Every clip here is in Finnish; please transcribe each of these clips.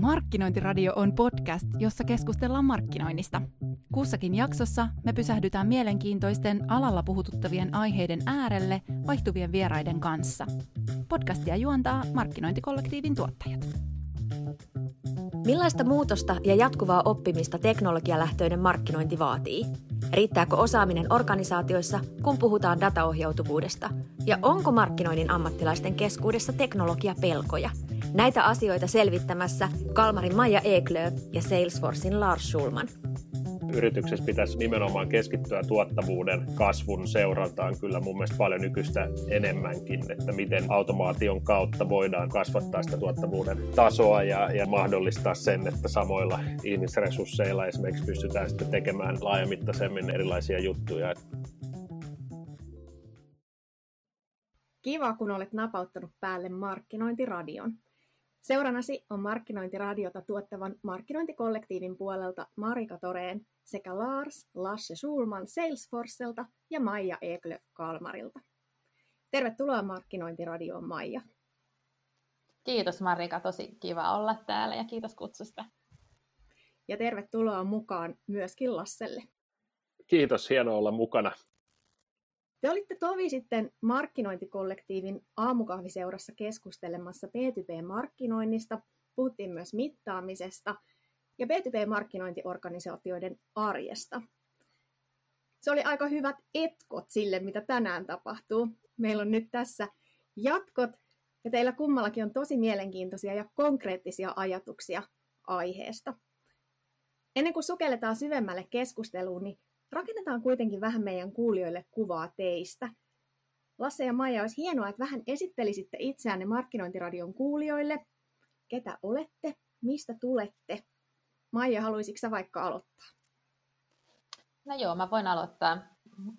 Markkinointiradio on podcast, jossa keskustellaan markkinoinnista. Kussakin jaksossa me pysähdytään mielenkiintoisten alalla puhututtavien aiheiden äärelle vaihtuvien vieraiden kanssa. Podcastia juontaa markkinointikollektiivin tuottajat. Millaista muutosta ja jatkuvaa oppimista teknologialähtöinen markkinointi vaatii? Riittääkö osaaminen organisaatioissa, kun puhutaan dataohjautuvuudesta? Ja onko markkinoinnin ammattilaisten keskuudessa teknologiapelkoja? Näitä asioita selvittämässä Kalmarin Maija Eklöf ja Salesforcein Lars Schulman yrityksessä pitäisi nimenomaan keskittyä tuottavuuden kasvun seurantaan kyllä mun mielestä paljon nykyistä enemmänkin, että miten automaation kautta voidaan kasvattaa sitä tuottavuuden tasoa ja, ja mahdollistaa sen, että samoilla ihmisresursseilla esimerkiksi pystytään sitten tekemään laajamittaisemmin erilaisia juttuja. Kiva, kun olet napauttanut päälle markkinointiradion. Seurannasi on markkinointiradiota tuottavan markkinointikollektiivin puolelta Marika Toreen sekä Lars Lasse Schulman Salesforcelta ja Maija Eklöf Kalmarilta. Tervetuloa Markkinointiradioon Maija. Kiitos Marika, tosi kiva olla täällä ja kiitos kutsusta. Ja tervetuloa mukaan myöskin Lasselle. Kiitos, hienoa olla mukana. Te olitte tovi sitten markkinointikollektiivin aamukahviseurassa keskustelemassa B2B-markkinoinnista. Puhuttiin myös mittaamisesta ja B2B-markkinointiorganisaatioiden arjesta. Se oli aika hyvät etkot sille, mitä tänään tapahtuu. Meillä on nyt tässä jatkot ja teillä kummallakin on tosi mielenkiintoisia ja konkreettisia ajatuksia aiheesta. Ennen kuin sukelletaan syvemmälle keskusteluun, niin rakennetaan kuitenkin vähän meidän kuulijoille kuvaa teistä. Lasse ja Maija, olisi hienoa, että vähän esittelisitte itseänne Markkinointiradion kuulijoille. Ketä olette? Mistä tulette? Maija, haluaisitko sä vaikka aloittaa? No joo, mä voin aloittaa.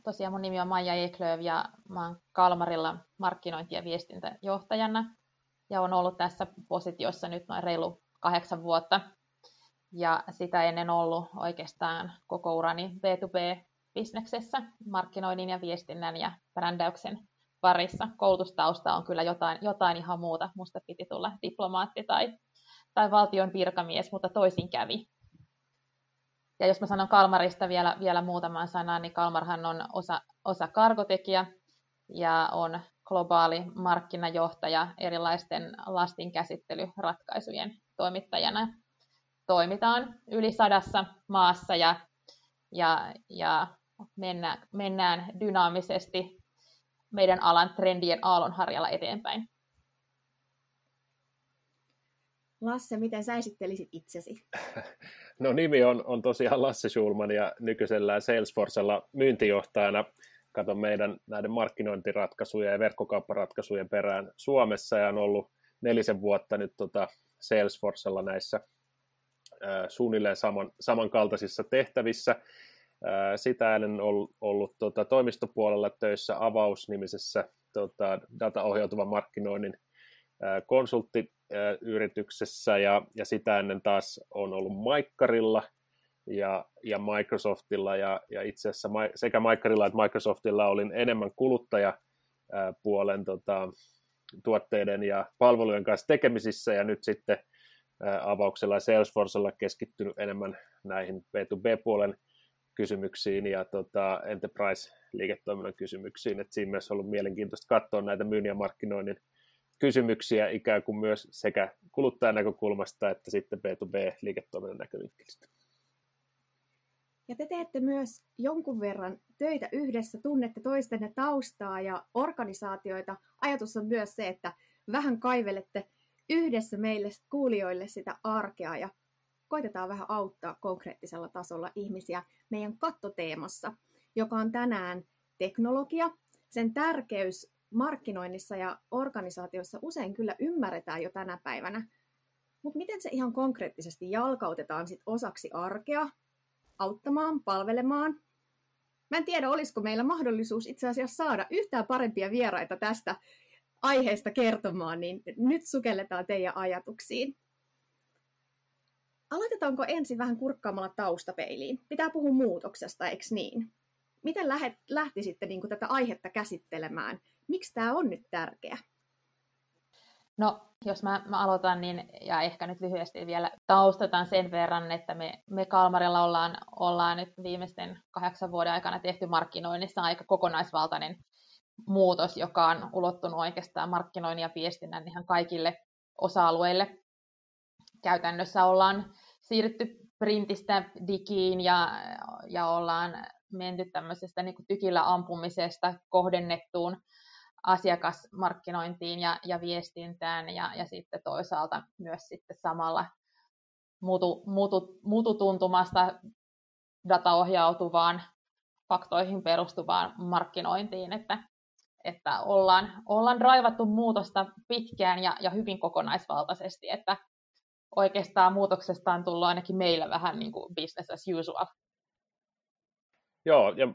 Tosiaan mun nimi on Maija Eklöv ja mä oon Kalmarilla markkinointi- ja viestintäjohtajana ja on ollut tässä positiossa nyt noin reilu kahdeksan vuotta ja sitä ennen ollut oikeastaan koko urani B2B-bisneksessä, markkinoinnin ja viestinnän ja brändäyksen parissa. Koulutustausta on kyllä jotain, jotain ihan muuta. Musta piti tulla diplomaatti tai, tai valtion virkamies, mutta toisin kävi. Ja jos mä sanon Kalmarista vielä, vielä muutaman sanan, niin Kalmarhan on osa, osa kargotekijä ja on globaali markkinajohtaja erilaisten lastinkäsittelyratkaisujen toimittajana toimitaan yli sadassa maassa ja, ja, ja mennään, mennään dynaamisesti meidän alan trendien aallonharjalla eteenpäin. Lasse, miten sä esittelisit itsesi? No nimi on, on tosiaan Lasse Schulman ja nykyisellä Salesforcella myyntijohtajana katon meidän näiden markkinointiratkaisujen ja verkkokaupparatkaisujen perään Suomessa ja on ollut nelisen vuotta nyt tota Salesforcella näissä suunnilleen saman, samankaltaisissa tehtävissä. Sitä ennen ollut, tota, toimistopuolella töissä Avaus-nimisessä tota, dataohjautuvan markkinoinnin konsulttiyrityksessä ja, ja sitä ennen taas on ollut Maikkarilla ja, ja Microsoftilla ja, ja itse asiassa sekä Maikkarilla että Microsoftilla olin enemmän kuluttajapuolen tota, tuotteiden ja palvelujen kanssa tekemisissä ja nyt sitten avauksella ja Salesforcella keskittynyt enemmän näihin B2B-puolen kysymyksiin ja tota, enterprise-liiketoiminnan kysymyksiin. Et siinä mielessä on ollut mielenkiintoista katsoa näitä myynnin ja markkinoinnin kysymyksiä ikään kuin myös sekä kuluttajan näkökulmasta että sitten B2B-liiketoiminnan näkövinkkelistä. Ja te teette myös jonkun verran töitä yhdessä, tunnette toistenne taustaa ja organisaatioita. Ajatus on myös se, että vähän kaivelette yhdessä meille kuulijoille sitä arkea ja koitetaan vähän auttaa konkreettisella tasolla ihmisiä meidän kattoteemassa, joka on tänään teknologia. Sen tärkeys markkinoinnissa ja organisaatiossa usein kyllä ymmärretään jo tänä päivänä, mutta miten se ihan konkreettisesti jalkautetaan sit osaksi arkea, auttamaan, palvelemaan? Mä en tiedä, olisiko meillä mahdollisuus itse asiassa saada yhtään parempia vieraita tästä aiheesta kertomaan, niin nyt sukelletaan teidän ajatuksiin. Aloitetaanko ensin vähän kurkkaamalla taustapeiliin? Pitää puhua muutoksesta, eikö niin? Miten lähtisitte niin tätä aihetta käsittelemään? Miksi tämä on nyt tärkeä? No, jos mä, mä aloitan, niin, ja ehkä nyt lyhyesti vielä taustataan sen verran, että me, me Kalmarilla ollaan, ollaan nyt viimeisten kahdeksan vuoden aikana tehty markkinoinnissa aika kokonaisvaltainen muutos, joka on ulottunut oikeastaan markkinoinnin ja viestinnän ihan kaikille osa-alueille. Käytännössä ollaan siirrytty printistä digiin ja, ja ollaan menty tämmöisestä niin kuin tykillä ampumisesta kohdennettuun asiakasmarkkinointiin ja, ja viestintään ja, ja sitten toisaalta myös sitten samalla mutu, mutu, mututuntumasta dataohjautuvaan faktoihin perustuvaan markkinointiin, että, että ollaan, ollaan raivattu muutosta pitkään ja, ja hyvin kokonaisvaltaisesti, että oikeastaan muutoksesta on tullut ainakin meillä vähän niin kuin business as usual. Joo, ja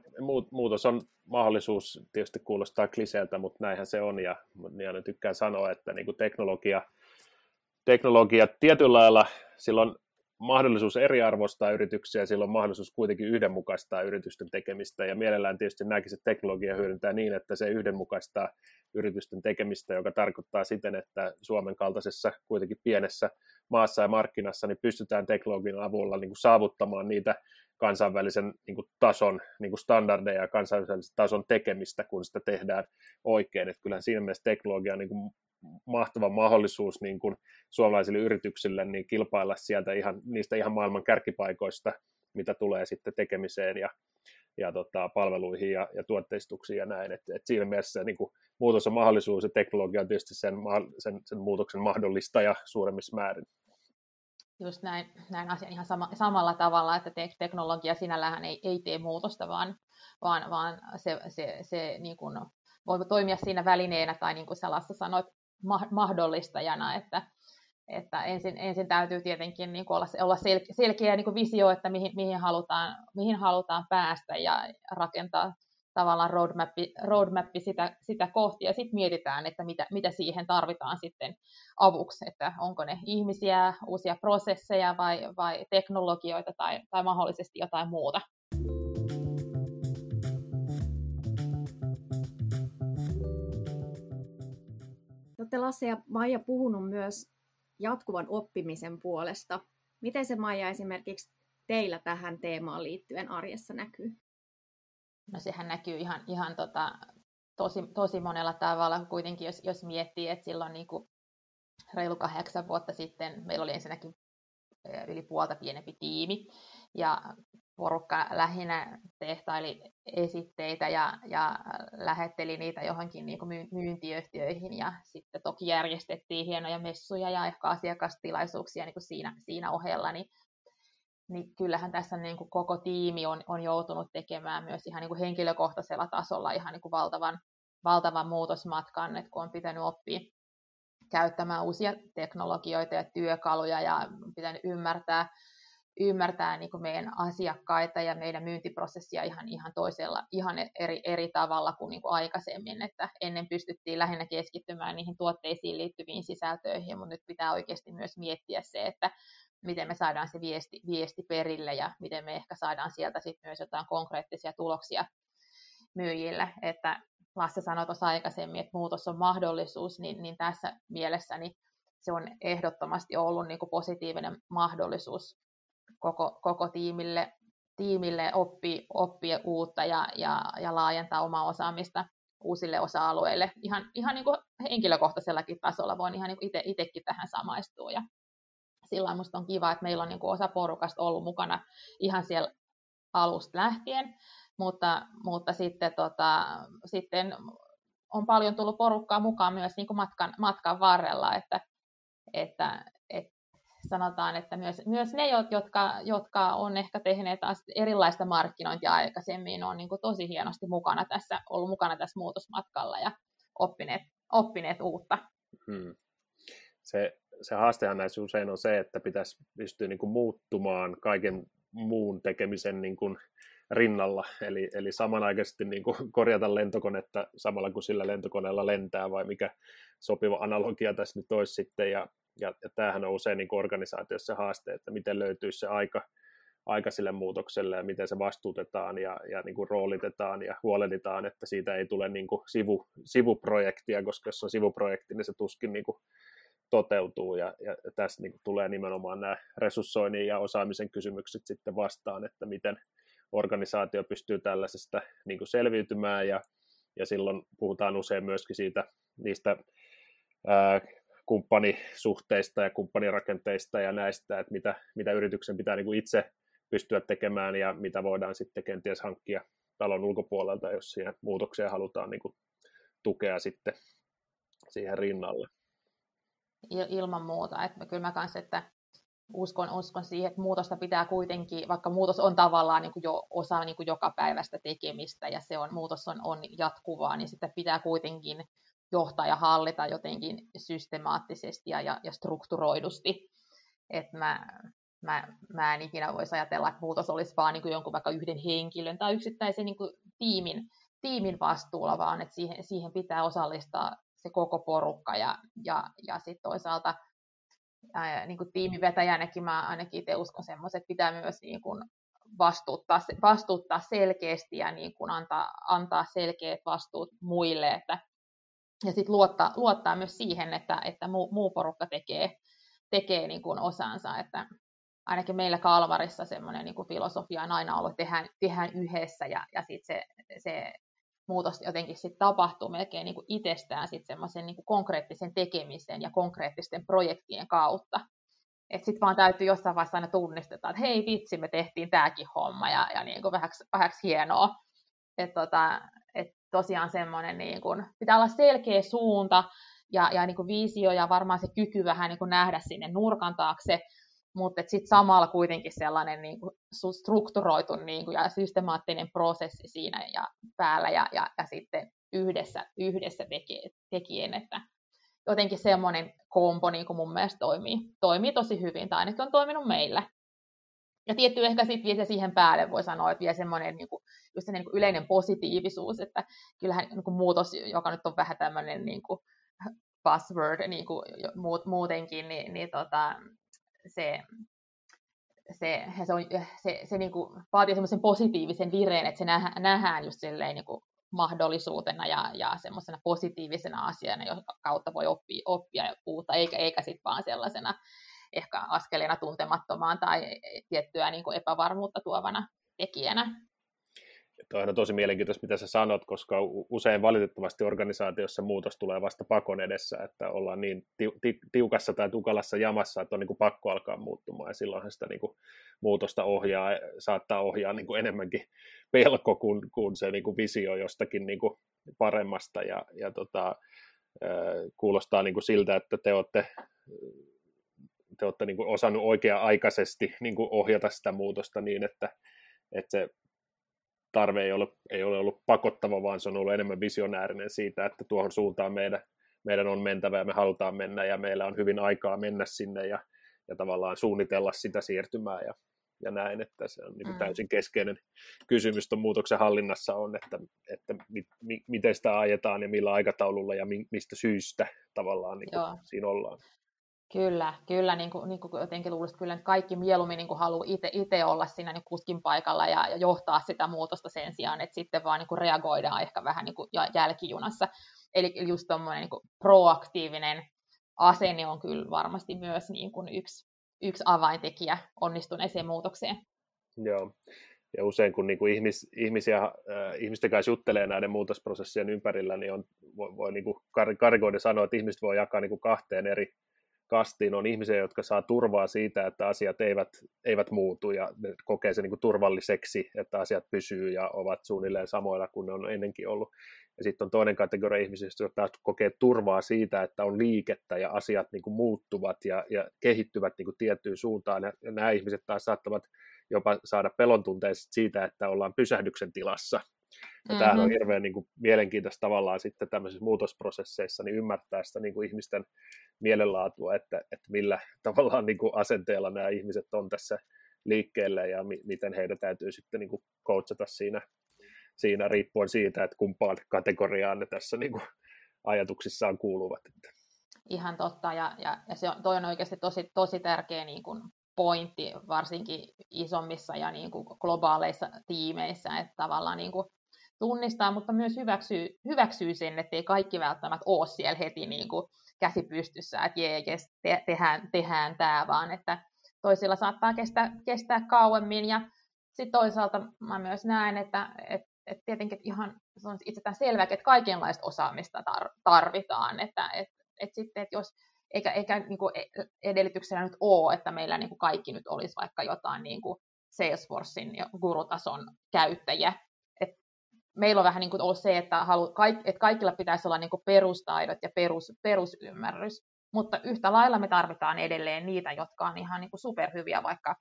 muutos on mahdollisuus, tietysti kuulostaa kliseeltä, mutta näinhän se on, ja, ja ne tykkään sanoa, että niin kuin teknologia, teknologia tietyllä lailla, silloin mahdollisuus eriarvoistaa yrityksiä, silloin on mahdollisuus kuitenkin yhdenmukaistaa yritysten tekemistä, ja mielellään tietysti näkisin, että teknologia hyödyntää niin, että se yhdenmukaistaa yritysten tekemistä, joka tarkoittaa siten, että Suomen kaltaisessa kuitenkin pienessä maassa ja markkinassa niin pystytään teknologian avulla niin kuin saavuttamaan niitä kansainvälisen niin kuin, tason niin kuin standardeja ja kansainvälisen tason tekemistä, kun sitä tehdään oikein. Että kyllähän siinä mielessä teknologia on niin kuin, mahtava mahdollisuus niin kuin suomalaisille yrityksille niin kilpailla sieltä ihan, niistä ihan maailman kärkipaikoista, mitä tulee sitten tekemiseen ja, ja tota, palveluihin ja, ja tuotteistuksiin ja näin. Et, et siinä mielessä niin kuin, muutos on mahdollisuus ja teknologia on tietysti sen, sen, sen muutoksen mahdollistaja suuremmissa määrin just näin, näin asian ihan sama, samalla tavalla, että te, teknologia sinällään ei, ei tee muutosta, vaan, vaan, vaan se, se, se niin kuin voi toimia siinä välineenä tai niin kuin sä Lassa sanoit, mahdollistajana, että, että ensin, ensin täytyy tietenkin niin kuin olla, olla sel, selkeä niin kuin visio, että mihin, mihin, halutaan, mihin halutaan päästä ja rakentaa tavallaan roadmappi, roadmappi sitä, sitä kohti ja sitten mietitään, että mitä, mitä siihen tarvitaan sitten avuksi, että onko ne ihmisiä, uusia prosesseja vai, vai teknologioita tai, tai mahdollisesti jotain muuta. Olette Lasse ja Maija puhunut myös jatkuvan oppimisen puolesta. Miten se Maija esimerkiksi teillä tähän teemaan liittyen arjessa näkyy? No sehän näkyy ihan, ihan tota, tosi, tosi monella tavalla kuitenkin, jos, jos miettii, että silloin niin kuin reilu kahdeksan vuotta sitten meillä oli ensinnäkin yli puolta pienempi tiimi, ja porukka lähinnä tehtaili esitteitä ja, ja lähetteli niitä johonkin niin kuin myyntiyhtiöihin ja sitten toki järjestettiin hienoja messuja ja ehkä asiakastilaisuuksia niin kuin siinä, siinä ohella, niin niin kyllähän tässä niin kuin koko tiimi on, on joutunut tekemään myös ihan niin kuin henkilökohtaisella tasolla ihan niin kuin valtavan, valtavan muutosmatkan, että kun on pitänyt oppia käyttämään uusia teknologioita ja työkaluja ja pitänyt ymmärtää, ymmärtää niin kuin meidän asiakkaita ja meidän myyntiprosessia ihan, ihan toisella, ihan eri, eri tavalla kuin, niin kuin aikaisemmin, että ennen pystyttiin lähinnä keskittymään niihin tuotteisiin liittyviin sisältöihin, mutta nyt pitää oikeasti myös miettiä se, että miten me saadaan se viesti, viesti perille ja miten me ehkä saadaan sieltä sitten myös jotain konkreettisia tuloksia myyjille. Että Lasse sanoi tuossa aikaisemmin, että muutos on mahdollisuus, niin, niin tässä mielessä niin se on ehdottomasti ollut niin kuin positiivinen mahdollisuus koko, koko tiimille, tiimille oppia, oppia uutta ja, ja, ja laajentaa omaa osaamista uusille osa-alueille. Ihan, ihan niin kuin henkilökohtaisellakin tasolla voin ihan niin itsekin tähän samaistua. Ja sillä minusta on kiva, että meillä on niin kuin osa porukasta ollut mukana ihan siellä alusta lähtien, mutta, mutta sitten, tota, sitten on paljon tullut porukkaa mukaan myös niin kuin matkan, matkan varrella, että, että, että sanotaan, että myös, myös ne, jotka, jotka on ehkä tehneet erilaista markkinointia aikaisemmin, on niin kuin tosi hienosti mukana tässä, ollut mukana tässä muutosmatkalla ja oppineet, oppineet uutta. Hmm. Se se haastehan näissä usein on se, että pitäisi pystyä niin kuin muuttumaan kaiken muun tekemisen niin kuin rinnalla, eli, eli samanaikaisesti niin kuin korjata lentokonetta samalla kun sillä lentokoneella lentää, vai mikä sopiva analogia tässä nyt olisi sitten, ja, ja, ja tämähän on usein niin organisaatiossa haaste, että miten löytyy se aika, aika sille muutokselle ja miten se vastuutetaan ja, ja niin kuin roolitetaan ja huolehditaan, että siitä ei tule niin kuin sivu, sivuprojektia, koska jos on sivuprojekti, niin se tuskin niin kuin toteutuu, ja, ja tässä niin kuin tulee nimenomaan nämä resurssoinnin ja osaamisen kysymykset sitten vastaan, että miten organisaatio pystyy tällaisesta niin kuin selviytymään, ja, ja silloin puhutaan usein myöskin siitä niistä ää, kumppanisuhteista ja kumppanirakenteista ja näistä, että mitä, mitä yrityksen pitää niin kuin itse pystyä tekemään ja mitä voidaan sitten kenties hankkia talon ulkopuolelta, jos siihen muutokseen halutaan niin kuin tukea sitten siihen rinnalle. Ilman muuta. Että kyllä mä kanssa, että uskon, uskon siihen, että muutosta pitää kuitenkin, vaikka muutos on tavallaan niin kuin jo osa niin kuin joka päivästä tekemistä ja se on, muutos on, on jatkuvaa, niin sitä pitää kuitenkin johtaa ja hallita jotenkin systemaattisesti ja, ja, ja strukturoidusti. Et mä, mä, mä en ikinä voisi ajatella, että muutos olisi vaan niin kuin jonkun vaikka yhden henkilön tai yksittäisen niin kuin tiimin, tiimin vastuulla, vaan että siihen, siihen pitää osallistaa se koko porukka ja, ja, ja sitten toisaalta ää, niin kuin tiimivetäjänäkin mä ainakin itse uskon semmoisen, että pitää myös niin kuin vastuuttaa, vastuuttaa selkeästi ja niin kuin antaa, antaa selkeät vastuut muille, että ja sitten luottaa, luottaa myös siihen, että, että muu, muu porukka tekee, tekee niin kuin osansa, että ainakin meillä Kalvarissa semmoinen niin filosofia on aina ollut, tehdään, tehdään yhdessä ja, ja sitten se, se muutos jotenkin sit tapahtuu melkein niin kuin itsestään sit semmoisen niin konkreettisen tekemisen ja konkreettisten projektien kautta. Että sitten vaan täytyy jossain vaiheessa aina tunnistaa, että hei vitsi, me tehtiin tämäkin homma ja, ja niin kuin vähäksi, vähäksi hienoa. Että tota, tosiaan semmoinen, niin kuin, pitää olla selkeä suunta ja, ja niin kuin visio ja varmaan se kyky vähän niin kuin nähdä sinne nurkan taakse, mutta sitten samalla kuitenkin sellainen niin kuin strukturoitu niin kuin, ja systemaattinen prosessi siinä ja päällä ja, ja, ja sitten yhdessä, yhdessä teki, tekijän, että jotenkin semmoinen kompo niin kuin mun mielestä toimii, toimii tosi hyvin, tai ainakin on toiminut meillä. Ja tietty ehkä sitten vie se siihen päälle, voi sanoa, että vie semmoinen niin kuin, just se niin kuin yleinen positiivisuus, että kyllähän niin kuin muutos, joka nyt on vähän tämmöinen niin kuin buzzword niin kuin muutenkin, niin, niin tota, se, se, se, on, se, se niin kuin vaatii semmoisen positiivisen vireen, että se nähdään just silleen niin kuin mahdollisuutena ja, ja semmoisena positiivisena asiana, jonka kautta voi oppia, oppia uutta, eikä, eikä sitten vaan sellaisena ehkä askeleena tuntemattomaan tai tiettyä niin kuin epävarmuutta tuovana tekijänä. Tuo on tosi mielenkiintoista, mitä sä sanot, koska usein valitettavasti organisaatiossa muutos tulee vasta pakon edessä, että ollaan niin tiukassa tai tukalassa jamassa, että on niin kuin pakko alkaa muuttumaan, ja silloinhan sitä niin kuin muutosta ohjaa, saattaa ohjaa niin kuin enemmänkin pelko kuin, kuin se niin kuin visio jostakin niin kuin paremmasta, ja, ja tota, kuulostaa niin kuin siltä, että te olette te olette niin kuin osannut oikea-aikaisesti niin kuin ohjata sitä muutosta niin, että, että se tarve ei ole, ei ole ollut pakottava, vaan se on ollut enemmän visionäärinen siitä, että tuohon suuntaan meidän, meidän on mentävä ja me halutaan mennä ja meillä on hyvin aikaa mennä sinne ja, ja tavallaan suunnitella sitä siirtymää ja, ja näin, että se on niin kuin mm. täysin keskeinen kysymys tuon muutoksen hallinnassa on, että, että mi, mi, miten sitä ajetaan ja millä aikataululla ja mi, mistä syystä tavallaan niin kuin siinä ollaan. Kyllä, kyllä, niin kuin, niin kuin jotenkin luulisin, kyllä kaikki mieluummin niin haluaa itse olla siinä niin kuskin paikalla ja, ja johtaa sitä muutosta sen sijaan, että sitten vaan niin kuin reagoidaan ehkä vähän niin kuin jälkijunassa. Eli just tuommoinen niin proaktiivinen asenne on kyllä varmasti myös niin kuin yksi, yksi avaintekijä onnistuneeseen muutokseen. Joo, ja usein kun niin kuin ihmis, ihmisiä, äh, ihmisten kanssa juttelee näiden muutosprosessien ympärillä, niin on, voi, voi niin kuin karikoiden sanoa, että ihmiset voi jakaa niin kuin kahteen eri kastiin on ihmisiä, jotka saa turvaa siitä, että asiat eivät, eivät muutu ja ne kokee sen niin kuin turvalliseksi, että asiat pysyy ja ovat suunnilleen samoilla kuin ne on ennenkin ollut. Ja sitten on toinen kategoria ihmisistä, jotka kokee turvaa siitä, että on liikettä ja asiat niin kuin muuttuvat ja, ja kehittyvät niin kuin tiettyyn suuntaan. Ja, ja nämä ihmiset taas saattavat jopa saada pelon siitä, että ollaan pysähdyksen tilassa ja mm-hmm. tämähän on hirveän niin kuin, mielenkiintoista tavallaan sitten tämmöisissä muutosprosesseissa niin ymmärtää sitä niin kuin ihmisten mielenlaatua, että, että millä tavallaan niin kuin asenteella nämä ihmiset on tässä liikkeelle ja mi- miten heidän täytyy sitten niin kuin coachata siinä, siinä riippuen siitä, että kumpaan kategoriaan ne tässä niin kuin ajatuksissaan kuuluvat. Ihan totta, ja, ja, ja se on, toi on oikeasti tosi, tosi tärkeä niin kuin pointti, varsinkin isommissa ja niin kuin globaaleissa tiimeissä, että tavallaan niin kuin tunnistaa, mutta myös hyväksyy, hyväksyy sen, että ei kaikki välttämättä ole siellä heti niin kuin käsi pystyssä, että jee, jes, te, tehdään, tehdään tämä, vaan että toisilla saattaa kestää, kestää kauemmin. Ja sitten toisaalta mä myös näen, että et, et tietenkin ihan se on itsestään selvää, että kaikenlaista osaamista tarvitaan. Että et, et sitten, että jos eikä, eikä niin kuin e-, edellytyksenä nyt ole, että meillä niin kuin kaikki nyt olisi vaikka jotain niin kuin Salesforcein gurutason käyttäjiä. Meillä on vähän niin kuin ollut se, että, halu, kaik, että kaikilla pitäisi olla niin kuin perustaidot ja perus, perusymmärrys, mutta yhtä lailla me tarvitaan edelleen niitä, jotka on ihan niin kuin superhyviä vaikka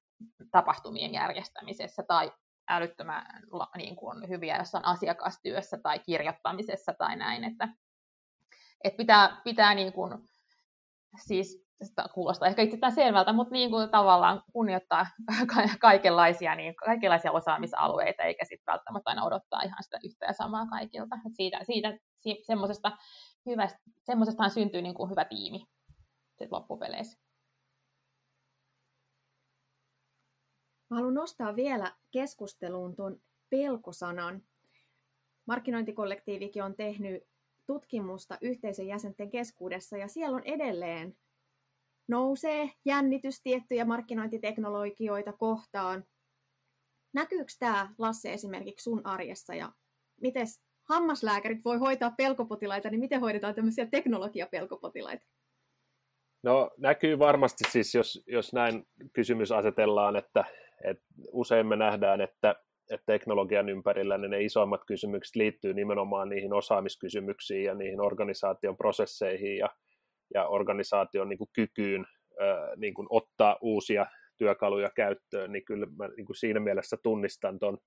tapahtumien järjestämisessä tai älyttömän niin kuin hyviä jossain asiakastyössä tai kirjoittamisessa tai näin, että, että pitää, pitää niin kuin, siis kuulostaa ehkä itsestään selvältä, mutta niin kuin tavallaan kunnioittaa kaikenlaisia, niin, kaikenlaisia osaamisalueita, eikä sitten välttämättä aina odottaa ihan sitä yhtä ja samaa kaikilta. Et siitä, siitä semmoisesta hyvästä, semmoisestahan syntyy niin kuin hyvä tiimi sit loppupeleissä. Mä haluan nostaa vielä keskusteluun tuon pelkosanan. Markkinointikollektiivikin on tehnyt tutkimusta yhteisön jäsenten keskuudessa ja siellä on edelleen nousee jännitys tiettyjä markkinointiteknologioita kohtaan. Näkyykö tämä, Lasse, esimerkiksi sun arjessa ja miten hammaslääkärit voi hoitaa pelkopotilaita, niin miten hoidetaan tämmöisiä teknologiapelkopotilaita? No näkyy varmasti siis, jos, jos näin kysymys asetellaan, että, että usein me nähdään, että, että teknologian ympärillä niin ne isoimmat kysymykset liittyy nimenomaan niihin osaamiskysymyksiin ja niihin organisaation prosesseihin ja, ja organisaation niin kuin kykyyn niin kuin ottaa uusia työkaluja käyttöön, niin kyllä mä niin kuin siinä mielessä tunnistan ton,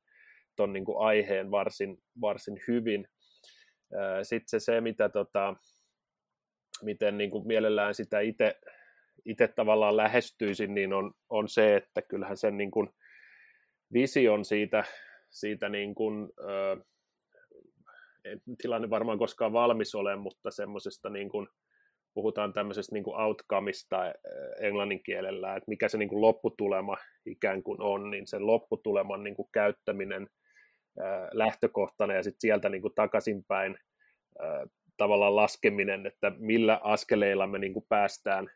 ton niin kuin aiheen varsin, varsin hyvin. Sitten se, se mitä tota, miten niin kuin mielellään sitä itse itse tavallaan lähestyisin, niin on, on se, että kyllähän sen niin kuin vision siitä, siitä niin kuin, ö, tilanne varmaan koskaan valmis ole, mutta semmoisesta niin kuin, puhutaan tämmöisestä niin kuin outcomeista englannin kielellä, että mikä se niin kuin lopputulema ikään kuin on, niin sen lopputuleman niin kuin käyttäminen lähtökohtana ja sitten sieltä niin kuin takaisinpäin tavallaan laskeminen, että millä askeleilla me niin kuin päästään,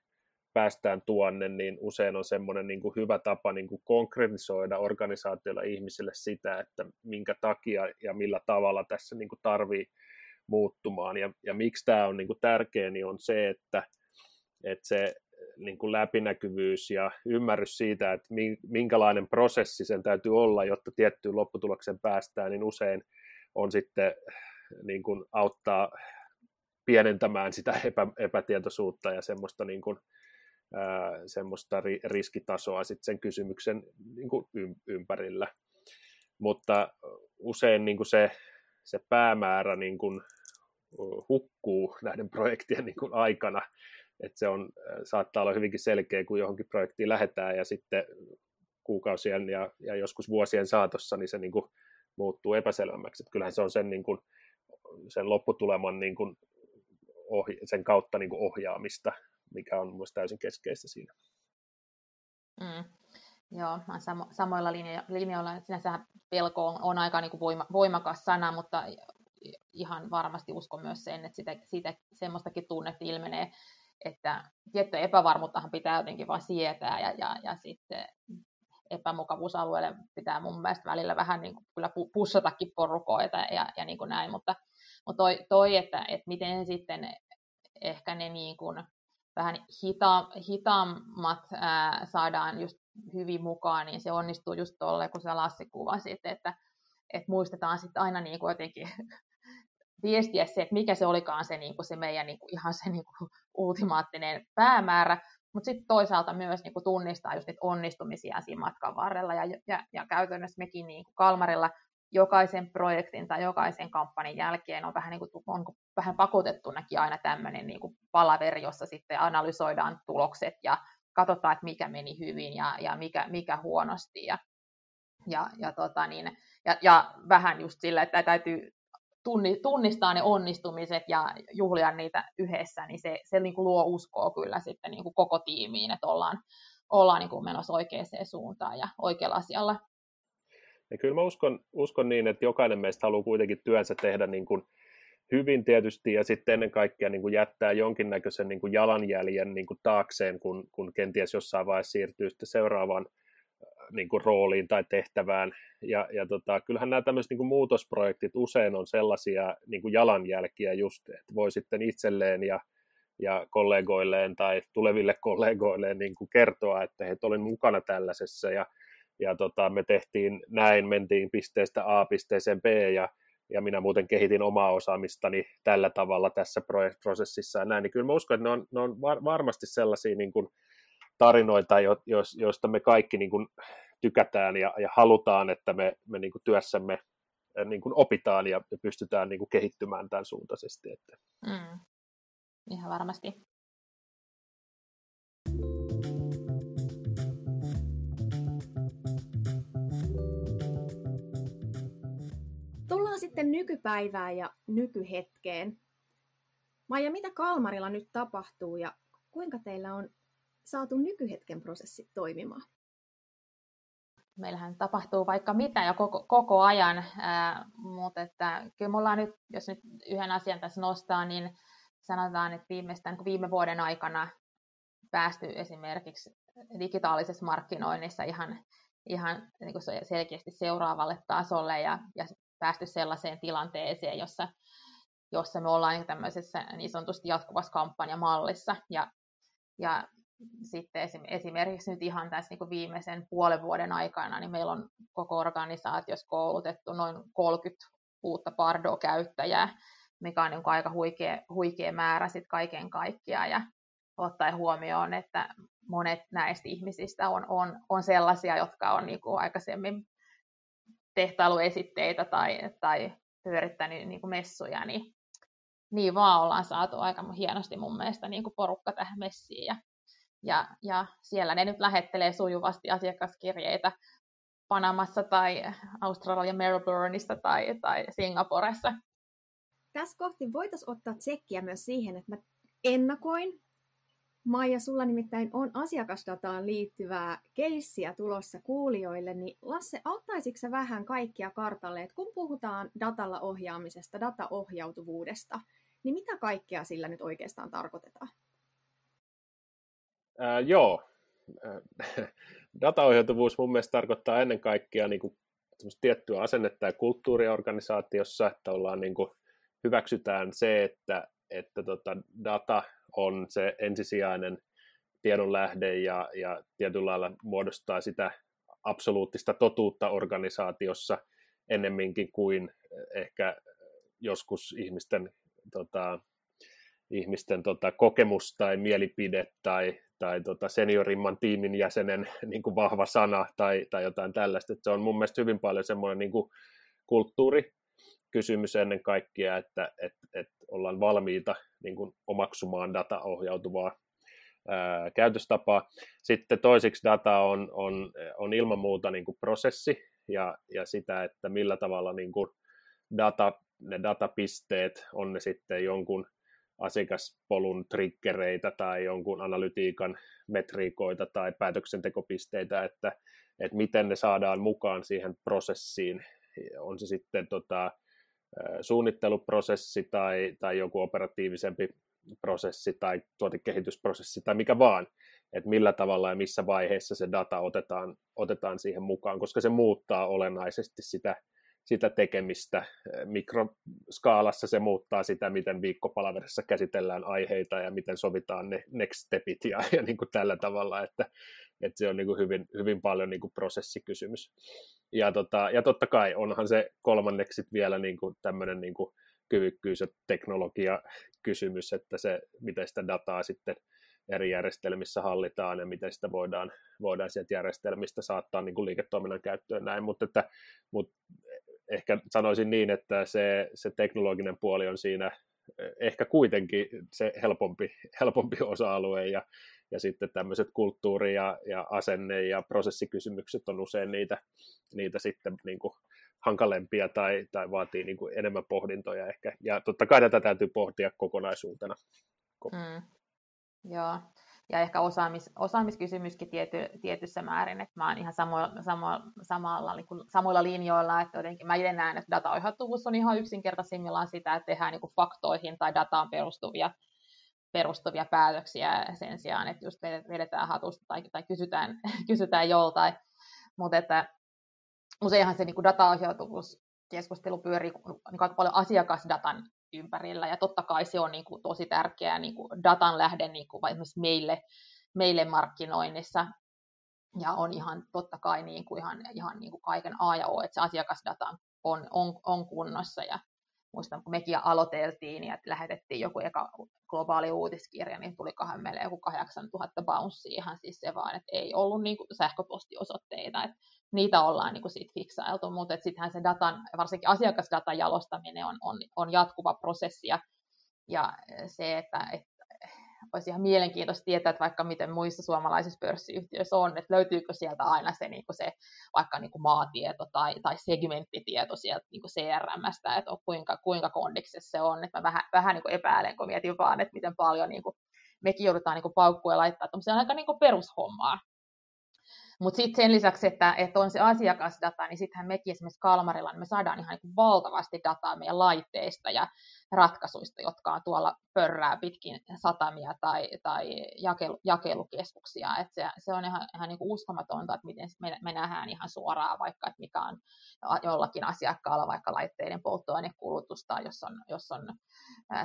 päästään tuonne, niin usein on semmoinen niin kuin hyvä tapa niin kuin konkretisoida organisaatioilla ihmisille sitä, että minkä takia ja millä tavalla tässä niin kuin tarvii muuttumaan. Ja, ja miksi tämä on niin kuin tärkeä, niin on se, että, että se niin kuin läpinäkyvyys ja ymmärrys siitä, että minkälainen prosessi sen täytyy olla, jotta tiettyyn lopputulokseen päästään, niin usein on sitten niin kuin auttaa pienentämään sitä epä, epätietoisuutta ja semmoista, niin kuin, ää, semmoista ri, riskitasoa sitten sen kysymyksen niin kuin ympärillä. Mutta usein niin kuin se, se päämäärä niin kuin hukkuu näiden projektien niin kuin aikana, että se on, saattaa olla hyvinkin selkeä, kun johonkin projektiin lähdetään ja sitten kuukausien ja, ja joskus vuosien saatossa, niin se niin kuin muuttuu epäselvämmäksi. Että kyllähän se on sen, niin kuin, sen lopputuleman niin kuin ohi, sen kautta niin kuin ohjaamista, mikä on mielestäni täysin keskeistä siinä. Mm. Joo, mä samo, samoilla linjo- linjoilla. Sinänsä pelko on, on aika niin kuin voima, voimakas sana, mutta ihan varmasti uskon myös sen, että sitä, siitä semmoistakin tunnetta ilmenee, että tiettyä epävarmuuttahan pitää jotenkin vaan sietää ja, ja, ja sitten epämukavuusalueelle pitää mun mielestä välillä vähän niin kuin kyllä pussatakin porukoita ja, ja niin kuin näin, mutta mutta toi, toi että, että miten sitten ehkä ne niin kuin vähän hita, hitaammat ää, saadaan just hyvin mukaan, niin se onnistuu just tolle, kun sä Lassi kuvasit, että, että muistetaan sitten aina niin kuin jotenkin viestiä se, että mikä se olikaan se, niin kuin se meidän niin kuin ihan se niin kuin ultimaattinen päämäärä, mutta sitten toisaalta myös niin kuin tunnistaa just niitä onnistumisia siinä matkan varrella, ja, ja, ja käytännössä mekin niin kuin Kalmarilla jokaisen projektin tai jokaisen kampanjan jälkeen on vähän, niin kuin, on vähän pakotettunakin aina tämmöinen niin palaveri, jossa sitten analysoidaan tulokset ja katsotaan, että mikä meni hyvin ja, ja mikä, mikä huonosti. Ja, ja, ja, tota niin, ja, ja vähän just sillä, että täytyy tunnistaa ne onnistumiset ja juhlia niitä yhdessä, niin se, se niin kuin luo uskoa kyllä sitten niin kuin koko tiimiin, että ollaan, ollaan niin kuin menossa oikeaan suuntaan ja oikealla asialla. Ja kyllä mä uskon, uskon niin, että jokainen meistä haluaa kuitenkin työnsä tehdä niin kuin hyvin tietysti ja sitten ennen kaikkea niin kuin jättää jonkinnäköisen niin kuin jalanjäljen niin kuin taakseen, kun, kun kenties jossain vaiheessa siirtyy sitten seuraavaan niin kuin rooliin tai tehtävään. Ja, ja tota, kyllähän nämä tämmöiset niin kuin muutosprojektit usein on sellaisia niin kuin jalanjälkiä just, että voi sitten itselleen ja, ja kollegoilleen tai tuleville kollegoilleen niin kuin kertoa, että he olin mukana tällaisessa ja, ja tota, me tehtiin näin, mentiin pisteestä A pisteeseen B ja, ja minä muuten kehitin omaa osaamistani tällä tavalla tässä prosessissa ja näin, niin kyllä mä uskon, että ne on, ne on varmasti sellaisia niin kuin, tarinoita, jo, joista me kaikki niin kuin tykätään ja, ja halutaan, että me, me niin kuin työssämme niin kuin opitaan ja pystytään niin kuin kehittymään tämän suuntaisesti. Että. Mm. Ihan varmasti. Tullaan sitten nykypäivään ja nykyhetkeen. Maija, mitä Kalmarilla nyt tapahtuu ja kuinka teillä on saatu nykyhetken prosessit toimimaan? Meillähän tapahtuu vaikka mitä ja koko, koko ajan, ää, mutta että kyllä me ollaan nyt, jos nyt yhden asian tässä nostaa, niin sanotaan, että viimeistään viime vuoden aikana päästy esimerkiksi digitaalisessa markkinoinnissa ihan, ihan niin kuin selkeästi seuraavalle tasolle ja, ja päästy sellaiseen tilanteeseen, jossa, jossa me ollaan tämmöisessä niin sanotusti jatkuvassa kampanjamallissa. Ja, ja sitten esimerkiksi nyt ihan tässä niin viimeisen puolen vuoden aikana, niin meillä on koko organisaatiossa koulutettu noin 30 uutta Pardo-käyttäjää, mikä on niin kuin aika huikea, huikea määrä sit kaiken kaikkiaan. Ja ottaen huomioon, että monet näistä ihmisistä on, on, on sellaisia, jotka on niin kuin aikaisemmin tehtailuesitteitä tai, tai pyörittänyt niin kuin messuja, niin niin vaan ollaan saatu aika hienosti mun mielestä niin kuin porukka tähän messiin. Ja ja, ja siellä ne nyt lähettelee sujuvasti asiakaskirjeitä Panamassa tai Australian Melbourneista tai, tai Singaporessa. Tässä kohti voitaisiin ottaa tsekkiä myös siihen, että mä ennakoin. Maija, sulla nimittäin on asiakasdataan liittyvää keissiä tulossa kuulijoille, niin Lasse, auttaisitko sä vähän kaikkia kartalle, että kun puhutaan datalla ohjaamisesta, dataohjautuvuudesta, niin mitä kaikkea sillä nyt oikeastaan tarkoitetaan? Ää, joo, dataohjautuvuus mun mielestä tarkoittaa ennen kaikkea niin kuin tiettyä asennetta ja kulttuuria organisaatiossa, että ollaan niin kuin, hyväksytään se, että, että tota, data on se ensisijainen tiedonlähde ja, ja tietyllä lailla muodostaa sitä absoluuttista totuutta organisaatiossa ennemminkin kuin ehkä joskus ihmisten, tota, ihmisten tota, kokemus tai mielipide tai, tai tota seniorimman tiimin jäsenen niin kuin vahva sana tai, tai jotain tällaista. Että se on mun mielestä hyvin paljon semmoinen niin kulttuurikysymys ennen kaikkea, että et, et ollaan valmiita niin kuin omaksumaan dataohjautuvaa ää, käytöstapaa. Sitten toiseksi data on, on, on ilman muuta niin kuin prosessi ja, ja sitä, että millä tavalla niin kuin data, ne datapisteet, on ne sitten jonkun asiakaspolun triggereitä tai jonkun analytiikan metriikoita tai päätöksentekopisteitä, että, että miten ne saadaan mukaan siihen prosessiin. On se sitten tota, suunnitteluprosessi tai, tai joku operatiivisempi prosessi tai tuotekehitysprosessi tai mikä vaan, että millä tavalla ja missä vaiheessa se data otetaan, otetaan siihen mukaan, koska se muuttaa olennaisesti sitä sitä tekemistä. Mikroskaalassa se muuttaa sitä, miten viikkopalaverissa käsitellään aiheita ja miten sovitaan ne next stepit ja, ja niin kuin tällä tavalla, että, että se on niin kuin hyvin, hyvin paljon niin kuin prosessikysymys. Ja, tota, ja totta kai onhan se kolmanneksi vielä niin kuin tämmöinen niin kuin kyvykkyys- ja teknologiakysymys, että se, miten sitä dataa sitten eri järjestelmissä hallitaan ja miten sitä voidaan, voidaan sieltä järjestelmistä saattaa niin kuin liiketoiminnan käyttöön näin, mutta, että, mutta ehkä sanoisin niin, että se, se teknologinen puoli on siinä eh, ehkä kuitenkin se helpompi, helpompi osa-alue ja, ja sitten tämmöiset kulttuuri- ja, ja asenne- ja prosessikysymykset on usein niitä, niitä sitten niin kuin hankalempia tai, tai vaatii niin kuin enemmän pohdintoja ehkä. Ja totta kai tätä täytyy pohtia kokonaisuutena. Mm. Joo. Ja ehkä osaamis, osaamiskysymyskin tiety, tietyssä määrin, että mä oon ihan samo, samo, samalla, niin kuin, samoilla linjoilla, että jotenkin mä itse näen, että dataohjautuvuus on ihan yksinkertaisimmillaan sitä, että tehdään niin kuin faktoihin tai dataan perustuvia, perustuvia päätöksiä sen sijaan, että just vedetään hatusta tai, tai kysytään, kysytään joltain, mutta että useinhan se niin dataohjautuvuus keskustelu pyörii niin aika paljon asiakasdatan ympärillä, ja totta kai se on niin kuin tosi tärkeä niin kuin datan lähde niin kuin esimerkiksi meille, meille markkinoinnissa, ja on ihan totta kai niin kuin ihan, ihan niin kuin kaiken A ja O, että se asiakasdata on, on, on kunnossa, ja muistan, kun mekin aloiteltiin ja lähetettiin joku eka globaali uutiskirja, niin tuli kahden meille joku 8000 bouncea ihan siis se vaan, että ei ollut niin kuin sähköpostiosoitteita, että niitä ollaan niin kuin siitä fiksailtu, mutta sittenhän se datan, varsinkin asiakasdatan jalostaminen on, on, on jatkuva prosessi ja, ja se, että, että olisi ihan mielenkiintoista tietää, että vaikka miten muissa suomalaisissa pörssiyhtiöissä on, että löytyykö sieltä aina se, niin kuin se vaikka niin kuin maatieto tai, tai segmenttitieto sieltä niin kuin CRMstä, että kuinka, kuinka kondiksessa se on, että mä vähän, vähän niin kuin epäilen, kun mietin vaan, että miten paljon niin kuin mekin joudutaan niin kuin paukkuja laittaa aika niin kuin perushommaa mutta sitten sen lisäksi, että, että on se asiakasdata, niin sittenhän mekin esimerkiksi Kalmarilla, niin me saadaan ihan niin valtavasti dataa meidän laitteista. Ja ratkaisuista, jotka on tuolla pörrää pitkin satamia tai, tai jakelu, jakelukeskuksia. Et se, se on ihan, ihan niin kuin uskomatonta, että miten me, me nähdään ihan suoraan vaikka, että mikä on jollakin asiakkaalla vaikka laitteiden polttoainekulutusta, jos on, jos on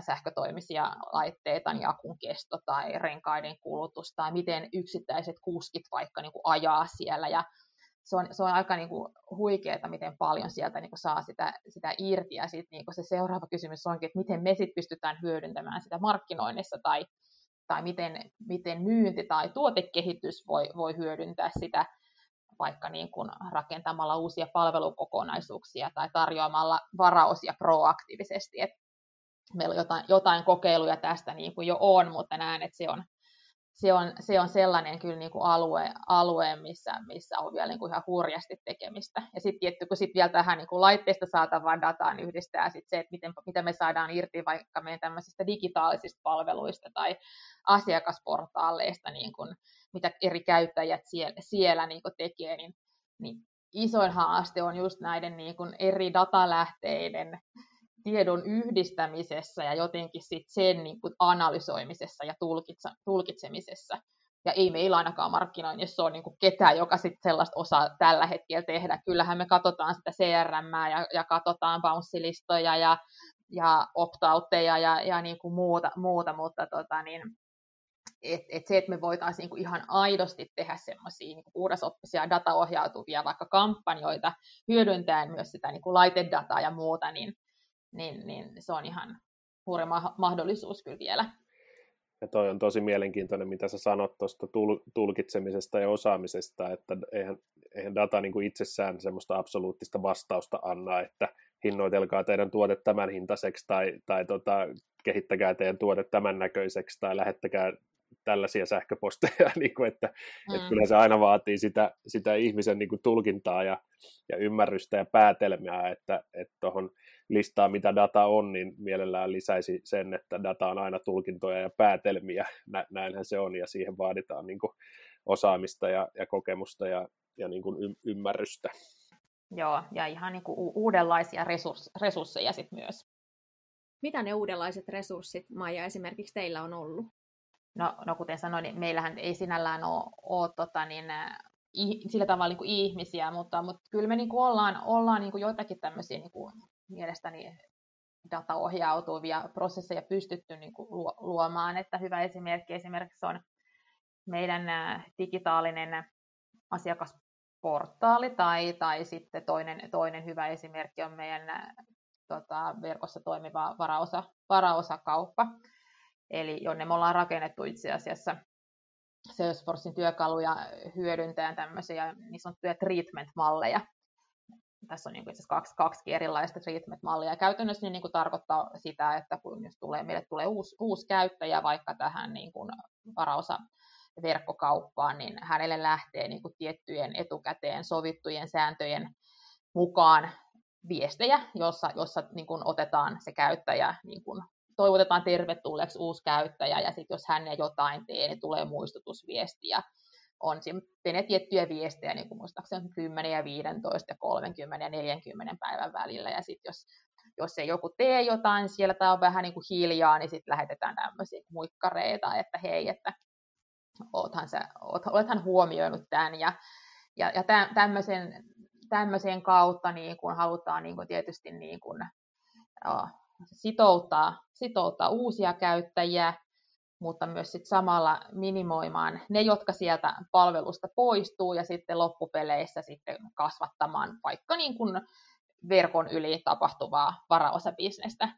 sähkötoimisia laitteita, niin akun kesto tai renkaiden kulutus tai miten yksittäiset kuskit vaikka niin kuin ajaa siellä ja se on, se on aika niin kuin huikeaa, miten paljon sieltä niin kuin saa sitä, sitä irti. Ja sitten niin kuin se seuraava kysymys onkin, että miten me sit pystytään hyödyntämään sitä markkinoinnissa tai, tai miten, miten myynti tai tuotekehitys voi, voi hyödyntää sitä vaikka niin kuin rakentamalla uusia palvelukokonaisuuksia tai tarjoamalla varaosia proaktiivisesti. Et meillä jotain, jotain kokeiluja tästä niin kuin jo on, mutta näen, että se on, se on, se on sellainen kyllä niin kuin alue, alue missä, missä on vielä niin kuin ihan hurjasti tekemistä. Ja sitten tietty, kun sit vielä tähän niin kuin laitteesta saatavaan dataan yhdistää sit se, että miten, mitä me saadaan irti vaikka meidän tämmöisistä digitaalisista palveluista tai asiakasportaaleista, niin kuin, mitä eri käyttäjät siellä, siellä niin kuin tekee, niin, niin isoin haaste on just näiden niin kuin eri datalähteiden tiedon yhdistämisessä ja jotenkin sit sen niin kuin analysoimisessa ja tulkitsemisessa. Ja ei meillä ainakaan markkinoinnissa ole niin kuin ketään, joka sit sellaista osaa tällä hetkellä tehdä. Kyllähän me katsotaan sitä CRM ja, ja katsotaan bounce-listoja ja, ja opt-outteja ja, ja niin kuin muuta, muuta, mutta tota, niin, et, et se, että me voitaisiin niin ihan aidosti tehdä semmoisia niin puhdasoppisia dataohjautuvia vaikka kampanjoita hyödyntäen myös sitä niin kuin laitedataa ja muuta, niin, niin, niin se on ihan hurja mahdollisuus kyllä vielä. Ja toi on tosi mielenkiintoinen, mitä sä sanot tuosta tulkitsemisesta ja osaamisesta, että eihän, eihän data niin kuin itsessään semmoista absoluuttista vastausta anna, että hinnoitelkaa teidän tuote tämän hintaiseksi tai, tai tota, kehittäkää teidän tuote tämän näköiseksi tai lähettäkää tällaisia sähköposteja, niin kuin, että, mm. että kyllä se aina vaatii sitä, sitä ihmisen niin kuin tulkintaa ja, ja ymmärrystä ja päätelmää, että tuohon että listaa, mitä data on, niin mielellään lisäisi sen, että data on aina tulkintoja ja päätelmiä, Nä, näinhän se on, ja siihen vaaditaan niin kuin osaamista ja, ja kokemusta ja, ja niin kuin y- ymmärrystä. Joo, ja ihan niin kuin uudenlaisia resurs, resursseja sitten myös. Mitä ne uudenlaiset resurssit, Maija, esimerkiksi teillä on ollut? No, no kuten sanoin, niin meillähän ei sinällään ole, ole tota, niin, sillä tavalla niin kuin ihmisiä, mutta, mutta kyllä me niin kuin ollaan, ollaan niin kuin joitakin tämmöisiä niin kuin mielestäni dataohjautuvia prosesseja pystytty niin kuin luomaan. Että hyvä esimerkki esimerkiksi on meidän digitaalinen asiakasportaali tai, tai sitten toinen, toinen hyvä esimerkki on meidän tota, verkossa toimiva varaosa, varaosakauppa, eli jonne me ollaan rakennettu itse asiassa Salesforcein työkaluja hyödyntäen tämmöisiä niin sanottuja treatment-malleja, tässä on niin kuin itse kaksi, kaksi erilaista treatment-mallia. Käytännössä niin, niin kuin tarkoittaa sitä, että kun jos tulee, meille tulee uusi, uusi käyttäjä vaikka tähän niin kuin varaosa verkkokauppaan, niin hänelle lähtee niin kuin tiettyjen etukäteen sovittujen sääntöjen mukaan viestejä, jossa, jossa niin kuin otetaan se käyttäjä niin kuin toivotetaan tervetulleeksi uusi käyttäjä, ja sitten jos hän ei jotain tee, niin tulee muistutusviesti, ja on sitten tiettyjä viestejä, niin kuin muistaakseni 10 ja 15 ja 30 ja 40 päivän välillä, ja sitten jos, jos ei joku tee jotain siellä tai on vähän niin kuin hiljaa, niin sitten lähetetään tämmöisiä muikkareita, että hei, että oothan sä, oot, olethan huomioinut tämän, ja, ja, ja tämmöisen, tämmöisen kautta niin kun halutaan niin kun tietysti niin kun, oh, sitouttaa, sitouttaa uusia käyttäjiä, mutta myös sit samalla minimoimaan ne, jotka sieltä palvelusta poistuu ja sitten loppupeleissä sitten kasvattamaan vaikka niin kuin verkon yli tapahtuvaa varaosabisnestä.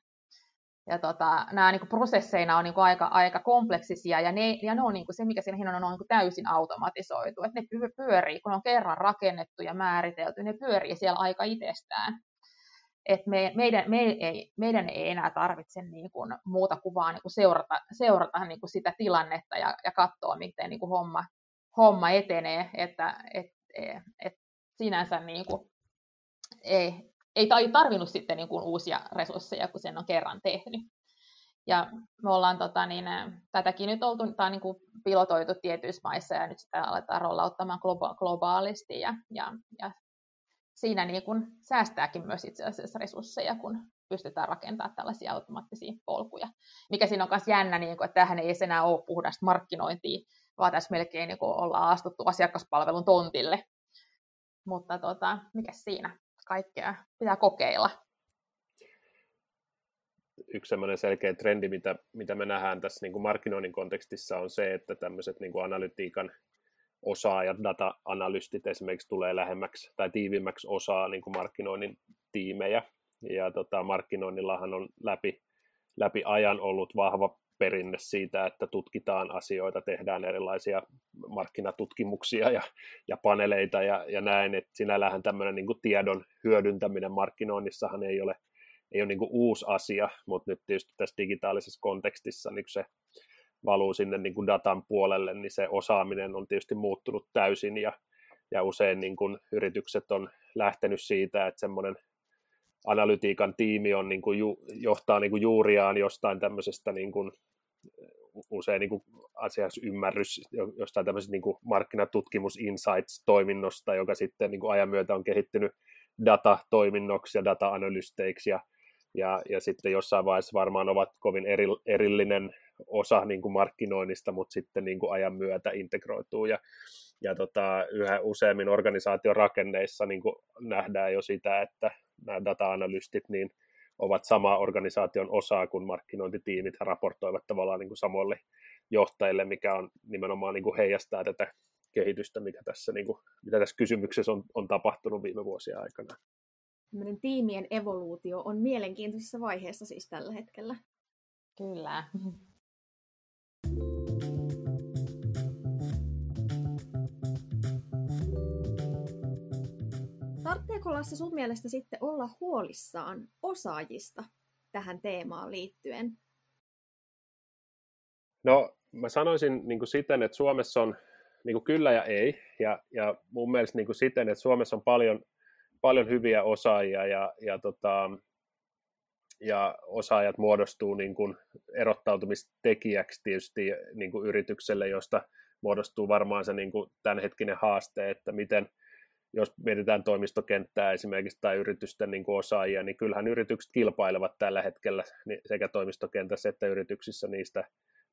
Ja tota, nämä niin prosesseina on niin kuin aika, aika kompleksisia ja ne, ja ne on niin kuin se, mikä siinä on, on niin kuin täysin automatisoitu. Että ne pyörii, kun on kerran rakennettu ja määritelty, ne pyörii siellä aika itsestään että me, meidän, me ei, meidän ei enää tarvitse niin kuin muuta kuvaa niin kuin seurata, seurata niin kuin sitä tilannetta ja, ja katsoa, miten niin kuin homma, homma etenee, että et, et sinänsä niin kuin ei, ei tarvinnut sitten niin kuin uusia resursseja, kun sen on kerran tehnyt. Ja me ollaan tota, niin, tätäkin nyt oltu, on niin kuin pilotoitu tietyissä maissa ja nyt sitä aletaan rollauttamaan globa- globaalisti ja, ja, ja siinä niin kuin säästääkin myös itse asiassa resursseja, kun pystytään rakentamaan tällaisia automaattisia polkuja. Mikä siinä on myös jännä, niin kuin, että tähän ei enää ole puhdasta markkinointia, vaan tässä melkein niin kuin ollaan astuttu asiakaspalvelun tontille. Mutta tota, mikä siinä? Kaikkea pitää kokeilla. Yksi selkeä trendi, mitä, mitä me nähdään tässä niin kuin markkinoinnin kontekstissa, on se, että tämmöiset niin kuin analytiikan osaajat, data-analystit esimerkiksi tulee lähemmäksi tai tiivimmäksi osaa niin kuin markkinoinnin tiimejä. Ja tota, markkinoinnillahan on läpi, läpi ajan ollut vahva perinne siitä, että tutkitaan asioita, tehdään erilaisia markkinatutkimuksia ja, ja paneleita ja, ja näin, että sinällähän tämmöinen niin tiedon hyödyntäminen markkinoinnissahan ei ole, ei ole niin uusi asia, mutta nyt tietysti tässä digitaalisessa kontekstissa niin se valuu sinne niin kuin datan puolelle, niin se osaaminen on tietysti muuttunut täysin ja, ja usein niin kuin yritykset on lähtenyt siitä, että semmoinen analytiikan tiimi on niin kuin ju, johtaa niin kuin juuriaan jostain tämmöisestä niin kuin, usein niin kuin asiasymmärrys jostain tämmöisestä niin kuin markkinatutkimus insights-toiminnosta, joka sitten niin kuin ajan myötä on kehittynyt data-toiminnoksi ja data-analysteiksi ja, ja, ja sitten jossain vaiheessa varmaan ovat kovin eri, erillinen osa niin kuin markkinoinnista, mutta sitten niin kuin ajan myötä integroituu. Ja, ja tota, yhä useammin organisaation rakenneissa niin kuin nähdään jo sitä, että nämä data-analystit niin ovat sama organisaation osaa kuin markkinointitiimit ja raportoivat tavallaan niin kuin samoille johtajille, mikä on nimenomaan niin kuin heijastaa tätä kehitystä, mikä tässä, niin kuin, mitä tässä kysymyksessä on, on tapahtunut viime vuosien aikana. tiimien evoluutio on mielenkiintoisessa vaiheessa siis tällä hetkellä. Kyllä. Tarvitseeko Lasse sun mielestä sitten olla huolissaan osaajista tähän teemaan liittyen? No mä sanoisin niin kuin siten, että Suomessa on niin kuin kyllä ja ei. Ja, ja mun mielestä niin kuin siten, että Suomessa on paljon, paljon hyviä osaajia ja, ja, tota, ja osaajat muodostuu niin kuin erottautumistekijäksi tietysti niin kuin yritykselle, josta muodostuu varmaan se niin kuin tämänhetkinen haaste, että miten – jos mietitään toimistokenttää esimerkiksi tai yritysten niin kuin osaajia, niin kyllähän yritykset kilpailevat tällä hetkellä sekä toimistokentässä että yrityksissä niistä,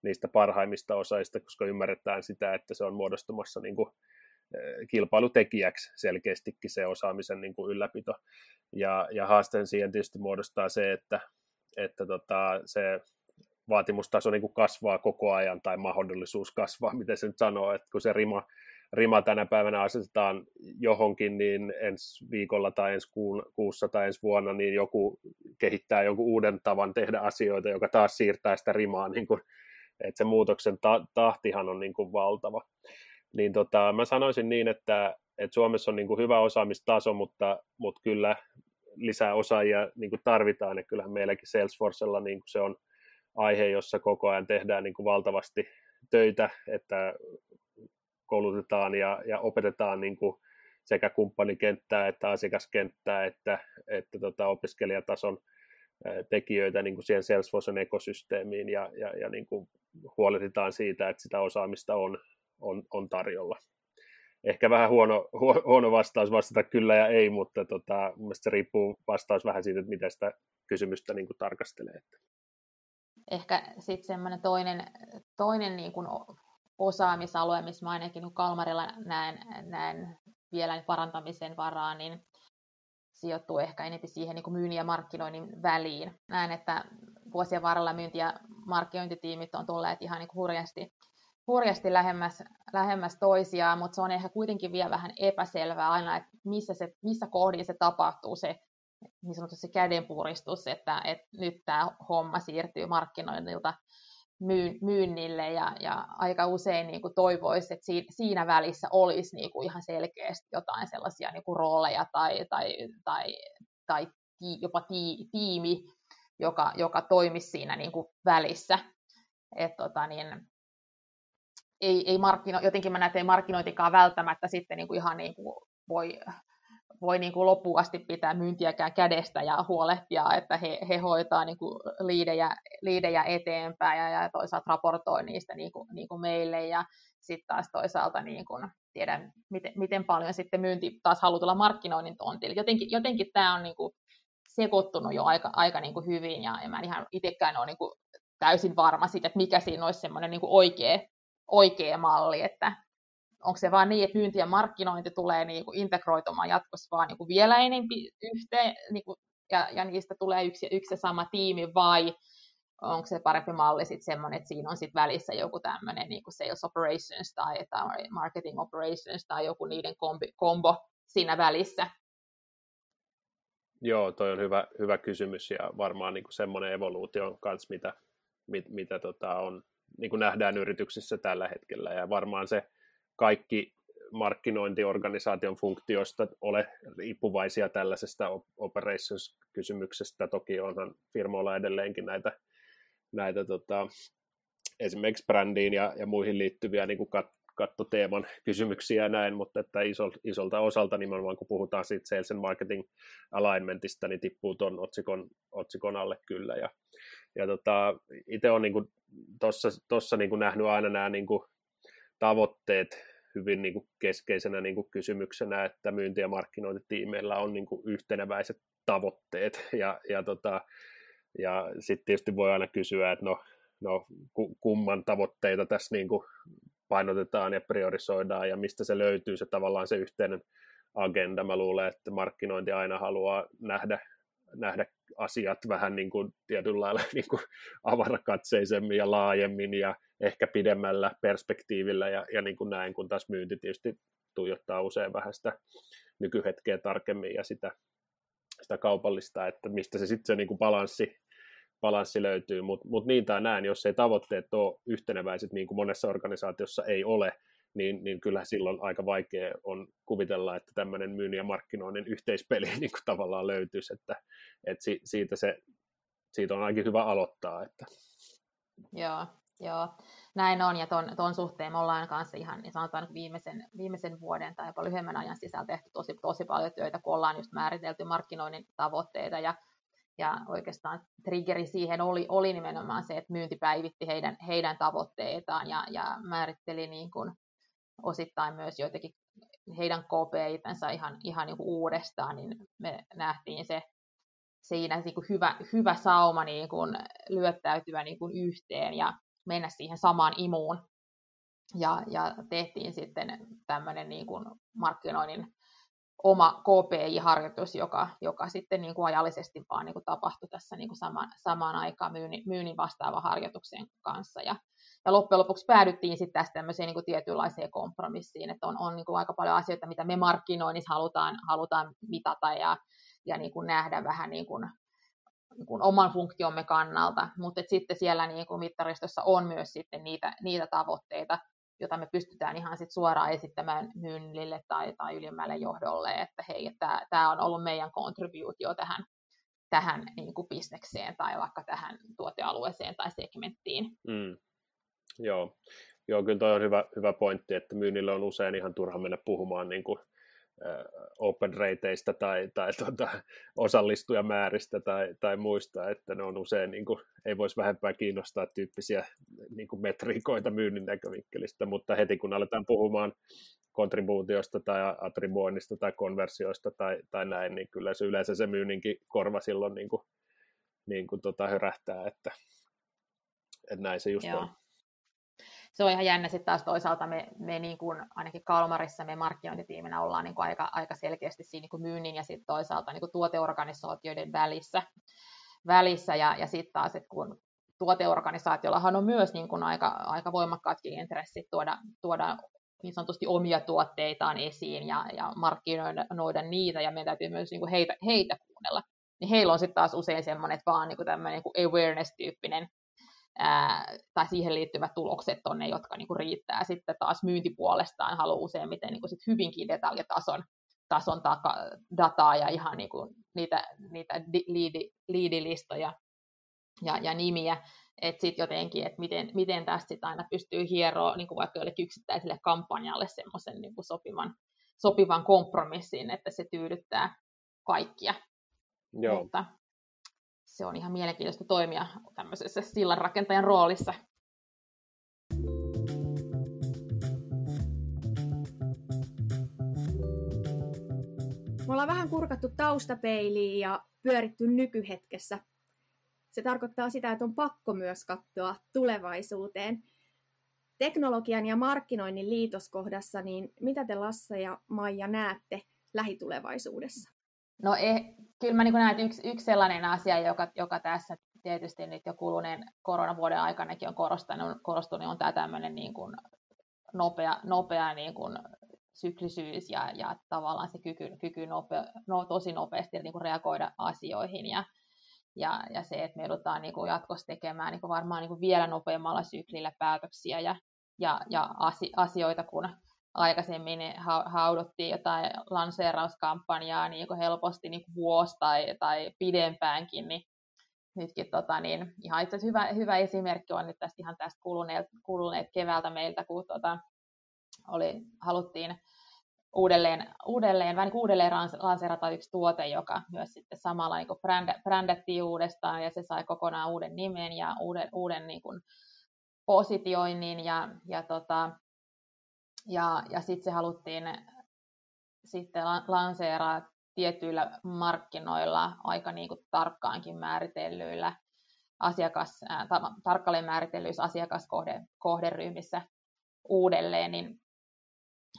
niistä parhaimmista osaajista, koska ymmärretään sitä, että se on muodostumassa niin kuin eh, kilpailutekijäksi selkeästikin se osaamisen niin kuin ylläpito. Ja, ja haasteen siihen tietysti muodostaa se, että, että tota, se vaatimustaso niin kuin kasvaa koko ajan tai mahdollisuus kasvaa, miten se nyt sanoo, että kun se rima, rima tänä päivänä asetetaan johonkin, niin ensi viikolla tai ensi kuussa tai ensi vuonna, niin joku kehittää jonkun uuden tavan tehdä asioita, joka taas siirtää sitä rimaa, niin kuin, että se muutoksen ta- tahtihan on niin kuin valtava. Niin tota, mä sanoisin niin, että, että Suomessa on niin kuin hyvä osaamistaso, mutta, mutta kyllä lisää osaajia niin kuin tarvitaan, ja kyllähän meilläkin Salesforcella niin kuin se on aihe, jossa koko ajan tehdään niin kuin valtavasti töitä, että koulutetaan ja, ja opetetaan niin kuin sekä kumppanikenttää että asiakaskenttää että, että tota opiskelijatason tekijöitä niin kuin siihen Salesforcen ekosysteemiin ja, ja, ja niin kuin huolehditaan siitä, että sitä osaamista on, on, on tarjolla. Ehkä vähän huono, huono vastaus vastata kyllä ja ei, mutta tota, mielestäni se riippuu vastaus vähän siitä, että miten sitä kysymystä niin kuin tarkastelee. Ehkä sitten semmoinen toinen, toinen niin kuin osaamisalue, missä mä ainakin Kalmarilla näen, näen vielä parantamisen varaa, niin sijoittuu ehkä enemmän siihen niin kuin myynnin ja markkinoinnin väliin. Näen, että vuosien varrella myynti- ja markkinointitiimit on tulleet ihan niin kuin hurjasti, hurjasti lähemmäs, lähemmäs toisiaan, mutta se on ehkä kuitenkin vielä vähän epäselvää aina, että missä, se, missä kohdin se tapahtuu se niin sanotusti se kädenpuristus, että, että nyt tämä homma siirtyy markkinoinnilta myynnille ja, ja aika usein niin kuin toivoisi, että siinä, siinä välissä olisi niin kuin ihan selkeästi jotain sellaisia niin kuin rooleja tai, tai, tai, tai jopa tiimi, joka, joka toimisi siinä niin kuin välissä. Et, tota, niin, ei, ei markkino, jotenkin mä näen, että ei markkinointikaan välttämättä sitten niin kuin ihan niin kuin voi voi niin kuin loppuun asti pitää myyntiäkään kädestä ja huolehtia, että he, he hoitaa niin kuin liidejä, liidejä eteenpäin ja, ja toisaalta raportoi niistä niin kuin, niin kuin meille ja sitten taas toisaalta niin kuin tiedän, miten, miten paljon sitten myynti taas haluaa tulla markkinoinnin tontille. Jotenkin, jotenkin tämä on niin kuin sekoittunut jo aika, aika niin kuin hyvin ja, ja mä ihan itsekään ole niin kuin täysin varma siitä, että mikä siinä olisi semmoinen niin kuin oikea, oikea malli, että, onko se vaan niin, että myynti ja markkinointi tulee niin kuin integroitumaan jatkossa vaan niin kuin vielä enemmän yhteen, niin kuin, ja, ja niistä tulee yksi, yksi ja sama tiimi, vai onko se parempi malli sitten semmoinen, että siinä on sitten välissä joku tämmöinen niin kuin sales operations tai, tai marketing operations tai joku niiden kombi, kombo siinä välissä. Joo, toi on hyvä, hyvä kysymys ja varmaan niin kuin semmoinen evoluutio on kanssa, mitä, mit, mitä tota on, niin kuin nähdään yrityksissä tällä hetkellä ja varmaan se kaikki markkinointiorganisaation funktioista ole riippuvaisia tällaisesta operations-kysymyksestä. Toki onhan firmoilla edelleenkin näitä, näitä tota, esimerkiksi brändiin ja, ja muihin liittyviä niin kuin kat, kattoteeman kysymyksiä ja näin, mutta että isol, isolta osalta nimenomaan kun puhutaan siitä sales and marketing alignmentista, niin tippuu tuon otsikon, otsikon alle kyllä. Ja, ja tota, itse olen niin tuossa niin nähnyt aina nämä niin kuin, tavoitteet hyvin niin kuin keskeisenä niin kuin kysymyksenä, että myynti- ja markkinointitiimeillä on niin kuin yhteneväiset tavoitteet, ja, ja, tota, ja sitten tietysti voi aina kysyä, että no, no kumman tavoitteita tässä niin kuin painotetaan ja priorisoidaan, ja mistä se löytyy se tavallaan se yhteinen agenda. Mä luulen, että markkinointi aina haluaa nähdä, nähdä asiat vähän niin kuin tietyllä lailla niin kuin avarakatseisemmin ja laajemmin ja ehkä pidemmällä perspektiivillä ja, ja niin kuin näin, kun taas myynti tietysti tuijottaa usein vähän sitä nykyhetkeä tarkemmin ja sitä, sitä kaupallista, että mistä se sitten se niin kuin balanssi, balanssi löytyy, mutta mut niin tai näin, jos ei tavoitteet ole yhteneväiset, niin kuin monessa organisaatiossa ei ole, niin, niin kyllä silloin aika vaikea on kuvitella, että tämmöinen myynnin ja markkinoinnin yhteispeli niin kuin tavallaan löytyisi, että, että siitä, se, siitä on ainakin hyvä aloittaa. Että. Joo, joo. Näin on, ja ton, ton suhteen me ollaan kanssa ihan niin sanotaan viimeisen, viimeisen vuoden tai jopa lyhyemmän ajan sisällä tehty tosi, tosi paljon työtä, kun ollaan just määritelty markkinoinnin tavoitteita, ja, ja oikeastaan triggeri siihen oli, oli nimenomaan se, että myynti päivitti heidän, heidän tavoitteitaan ja, ja määritteli niin kuin osittain myös joitakin heidän KPItänsä ihan, ihan niin kuin uudestaan, niin me nähtiin se siinä niin kuin hyvä, hyvä sauma niin kuin lyöttäytyä niin kuin yhteen ja mennä siihen samaan imuun. Ja, ja tehtiin sitten tämmöinen niin kuin markkinoinnin oma KPI-harjoitus, joka, joka sitten niin kuin ajallisesti vaan niin kuin tapahtui tässä niin kuin samaan, samaan aikaan myynnin, myynnin vastaavan harjoituksen kanssa. Ja, ja loppujen lopuksi päädyttiin sitten tästä tämmöiseen niin kuin tietynlaiseen kompromissiin, että on, on niin kuin aika paljon asioita, mitä me markkinoinnissa halutaan, halutaan mitata ja, ja niin kuin nähdä vähän niin kuin, niin kuin oman funktiomme kannalta, mutta sitten siellä niin kuin mittaristossa on myös sitten niitä, niitä tavoitteita, jota me pystytään ihan sit suoraan esittämään myynnille tai, tai ylimmälle johdolle, että hei, tämä on ollut meidän kontribuutio tähän, tähän niin kuin bisnekseen tai vaikka tähän tuotealueeseen tai segmenttiin. Mm. Joo. Joo, kyllä toi on hyvä, hyvä pointti, että myynnille on usein ihan turha mennä puhumaan niin kuin, open rateista tai, tai tuota, osallistujamääristä tai, tai muista, että ne on usein, niin kuin, ei voisi vähempää kiinnostaa tyyppisiä niin kuin metriikoita myynnin näkövinkkelistä, mutta heti kun aletaan puhumaan kontribuutiosta tai attribuoinnista tai konversioista tai, tai näin, niin kyllä se yleensä se myynninkin korva silloin niin kuin, niin kuin tota hörähtää, että, että näin se just Joo. on se on ihan jännä sitten taas toisaalta me, me niin kuin, ainakin Kalmarissa me markkinointitiiminä ollaan niin kuin aika, aika selkeästi siinä niin kuin myynnin ja sitten toisaalta niin kuin tuoteorganisaatioiden välissä, välissä ja, ja sitten taas, että kun tuoteorganisaatiollahan on myös niin kuin aika, aika voimakkaatkin intressit tuoda, tuoda niin sanotusti omia tuotteitaan esiin ja, ja markkinoida niitä, ja meidän täytyy myös niin kuin heitä, heitä kuunnella. Niin heillä on sitten taas usein semmoinen, että vaan niin kuin tämmöinen niin awareness-tyyppinen ää, tai siihen liittyvät tulokset on ne, jotka niin kuin riittää. Sitten taas myyntipuolestaan haluaa useimmiten niin kuin sit hyvinkin detaljitason tason taka, dataa ja ihan niin kuin niitä, niitä liidi, liidilistoja ja, ja nimiä, että sitten jotenkin, että miten, miten tästä sit aina pystyy hieroa niin kuin vaikka jollekin yksittäiselle kampanjalle semmoisen niin sopivan, sopivan kompromissin, että se tyydyttää kaikkia. Joo. Mutta se on ihan mielenkiintoista toimia tämmöisessä sillanrakentajan roolissa. Me ollaan vähän kurkattu taustapeiliin ja pyöritty nykyhetkessä. Se tarkoittaa sitä, että on pakko myös katsoa tulevaisuuteen. Teknologian ja markkinoinnin liitoskohdassa, niin mitä te Lasse ja Maija näette lähitulevaisuudessa? No eh, kyllä mä niin näen, että yksi, yksi sellainen asia, joka, joka tässä tietysti nyt jo kuluneen koronavuoden aikanakin on korostanut, korostunut, on tämä tämmöinen niin kuin nopea, nopea niin kuin syklisyys ja, ja tavallaan se kyky, kyky nope, no, tosi nopeasti niin kuin reagoida asioihin ja, ja, ja se, että me joudutaan niin kuin jatkossa tekemään niin kuin varmaan niin kuin vielä nopeammalla syklillä päätöksiä ja, ja, ja asioita, kun aikaisemmin hauduttiin jotain lanseerauskampanjaa niin kuin helposti niin kuin vuosi tai, tai pidempäänkin, niin nytkin tota, niin ihan itse hyvä, hyvä esimerkki on nyt tästä ihan tästä kuluneet, kuluneet keväältä meiltä, kun tota, oli, haluttiin uudelleen, uudelleen, vähän niin uudelleen lanseerata yksi tuote, joka myös sitten samalla niin brändä, brändättiin uudestaan ja se sai kokonaan uuden nimen ja uuden, uuden niin kuin positioinnin ja, ja tota, ja, ja sitten se haluttiin sitten lanseeraa tietyillä markkinoilla aika niin kuin tarkkaankin määritellyillä asiakas, äh, tarkalleen määritellyissä asiakaskohderyhmissä uudelleen, niin,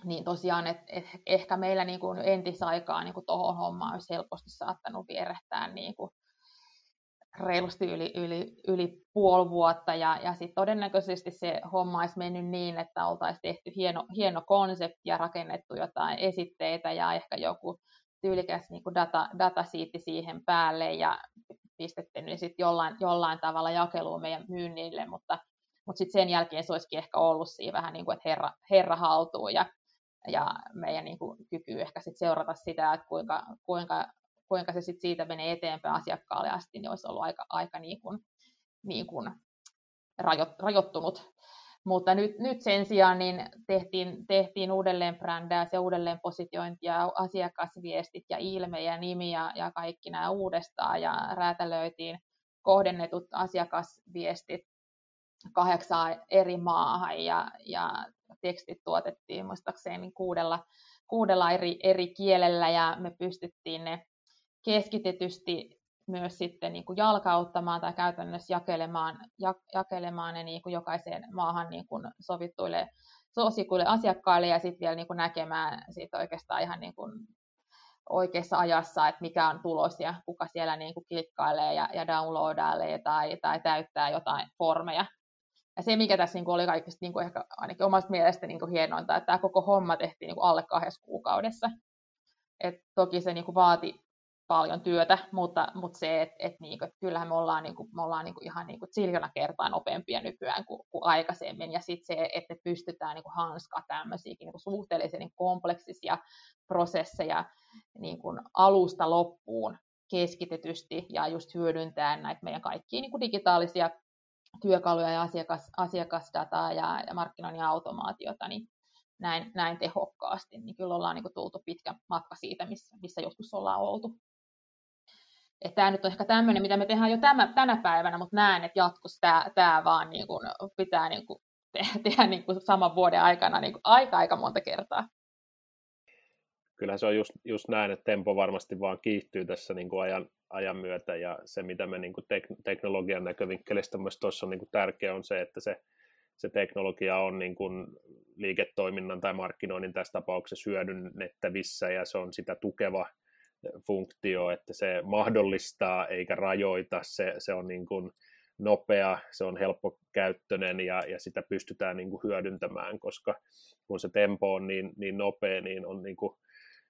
niin tosiaan, että et ehkä meillä niin kuin entisaikaa niin tuohon hommaan olisi helposti saattanut vierähtää niin kuin reilusti yli, yli, yli puoli vuotta ja, ja sitten todennäköisesti se homma olisi mennyt niin, että oltaisiin tehty hieno, hieno konsepti ja rakennettu jotain esitteitä ja ehkä joku tyylikäs niin kuin data, datasiitti siihen päälle ja pistetty niin sitten jollain, jollain tavalla jakeluun meidän myynnille, mutta, mutta sitten sen jälkeen se olisikin ehkä ollut siinä vähän niin kuin, että herra, herra haltuu ja, ja meidän niin kuin, kyky ehkä sit seurata sitä, että kuinka, kuinka kuinka se sit siitä menee eteenpäin asiakkaalle asti, niin olisi ollut aika, aika niin kuin, niin kuin rajoittunut. Mutta nyt, nyt sen sijaan niin tehtiin, tehtiin uudelleen brändää, se uudelleen positiointia, asiakasviestit ja ilme ja nimi ja, ja kaikki nämä uudestaan ja räätälöitiin kohdennetut asiakasviestit kahdeksaan eri maahan ja, ja tekstit tuotettiin muistaakseni kuudella, kuudella eri, eri kielellä ja me pystyttiin ne keskitetysti myös sitten niin kuin jalkauttamaan tai käytännössä jakelemaan, jak, jakelemaan ne niin kuin jokaiseen maahan niin kuin sovittuille sosikuille asiakkaille ja sitten vielä niin kuin näkemään siitä oikeastaan ihan niin kuin oikeassa ajassa, että mikä on tulos ja kuka siellä niin kuin klikkailee ja, ja downloadailee tai, tai täyttää jotain formeja. Ja se, mikä tässä niin kuin oli kaikista niin kuin ehkä ainakin omasta mielestä niin kuin hienointa, että tämä koko homma tehtiin niin kuin alle kahdessa kuukaudessa. Et toki se niin kuin vaati paljon työtä, mutta, mutta se, että et niinku, et kyllähän me ollaan, niinku, me ollaan niinku ihan niinku siljona kertaa nopeampia nykyään kuin, kuin aikaisemmin, ja sitten se, että pystytään niinku hanskaa tämmöisiäkin niinku suhteellisen niinku kompleksisia prosesseja niinku alusta loppuun keskitetysti ja just hyödyntää näitä meidän kaikkia niinku digitaalisia työkaluja ja asiakas, asiakasdataa ja, ja markkinoinnin automaatiota, niin, näin, näin tehokkaasti, niin kyllä ollaan niin kuin tultu pitkä matka siitä, missä, missä joskus ollaan oltu. Että tämä nyt on ehkä tämmöinen, mitä me tehdään jo tämä, tänä päivänä, mutta näen, että jatkossa tämä, tämä vaan niin kuin pitää niin kuin tehdä, tehdä niin kuin saman vuoden aikana niin kuin aika aika monta kertaa. Kyllä se on just, just näin, että tempo varmasti vaan kiihtyy tässä niin kuin ajan, ajan myötä. Ja se, mitä me niin kuin tek- teknologian näkövinkkelistä myös tuossa on niin kuin tärkeä on se, että se, se teknologia on niin kuin liiketoiminnan tai markkinoinnin tässä tapauksessa hyödynnettävissä. Ja se on sitä tukeva funktio, että se mahdollistaa eikä rajoita, se, se on niin kuin nopea, se on helppokäyttöinen ja, ja sitä pystytään niin kuin hyödyntämään, koska kun se tempo on niin, niin nopea, niin on niin kuin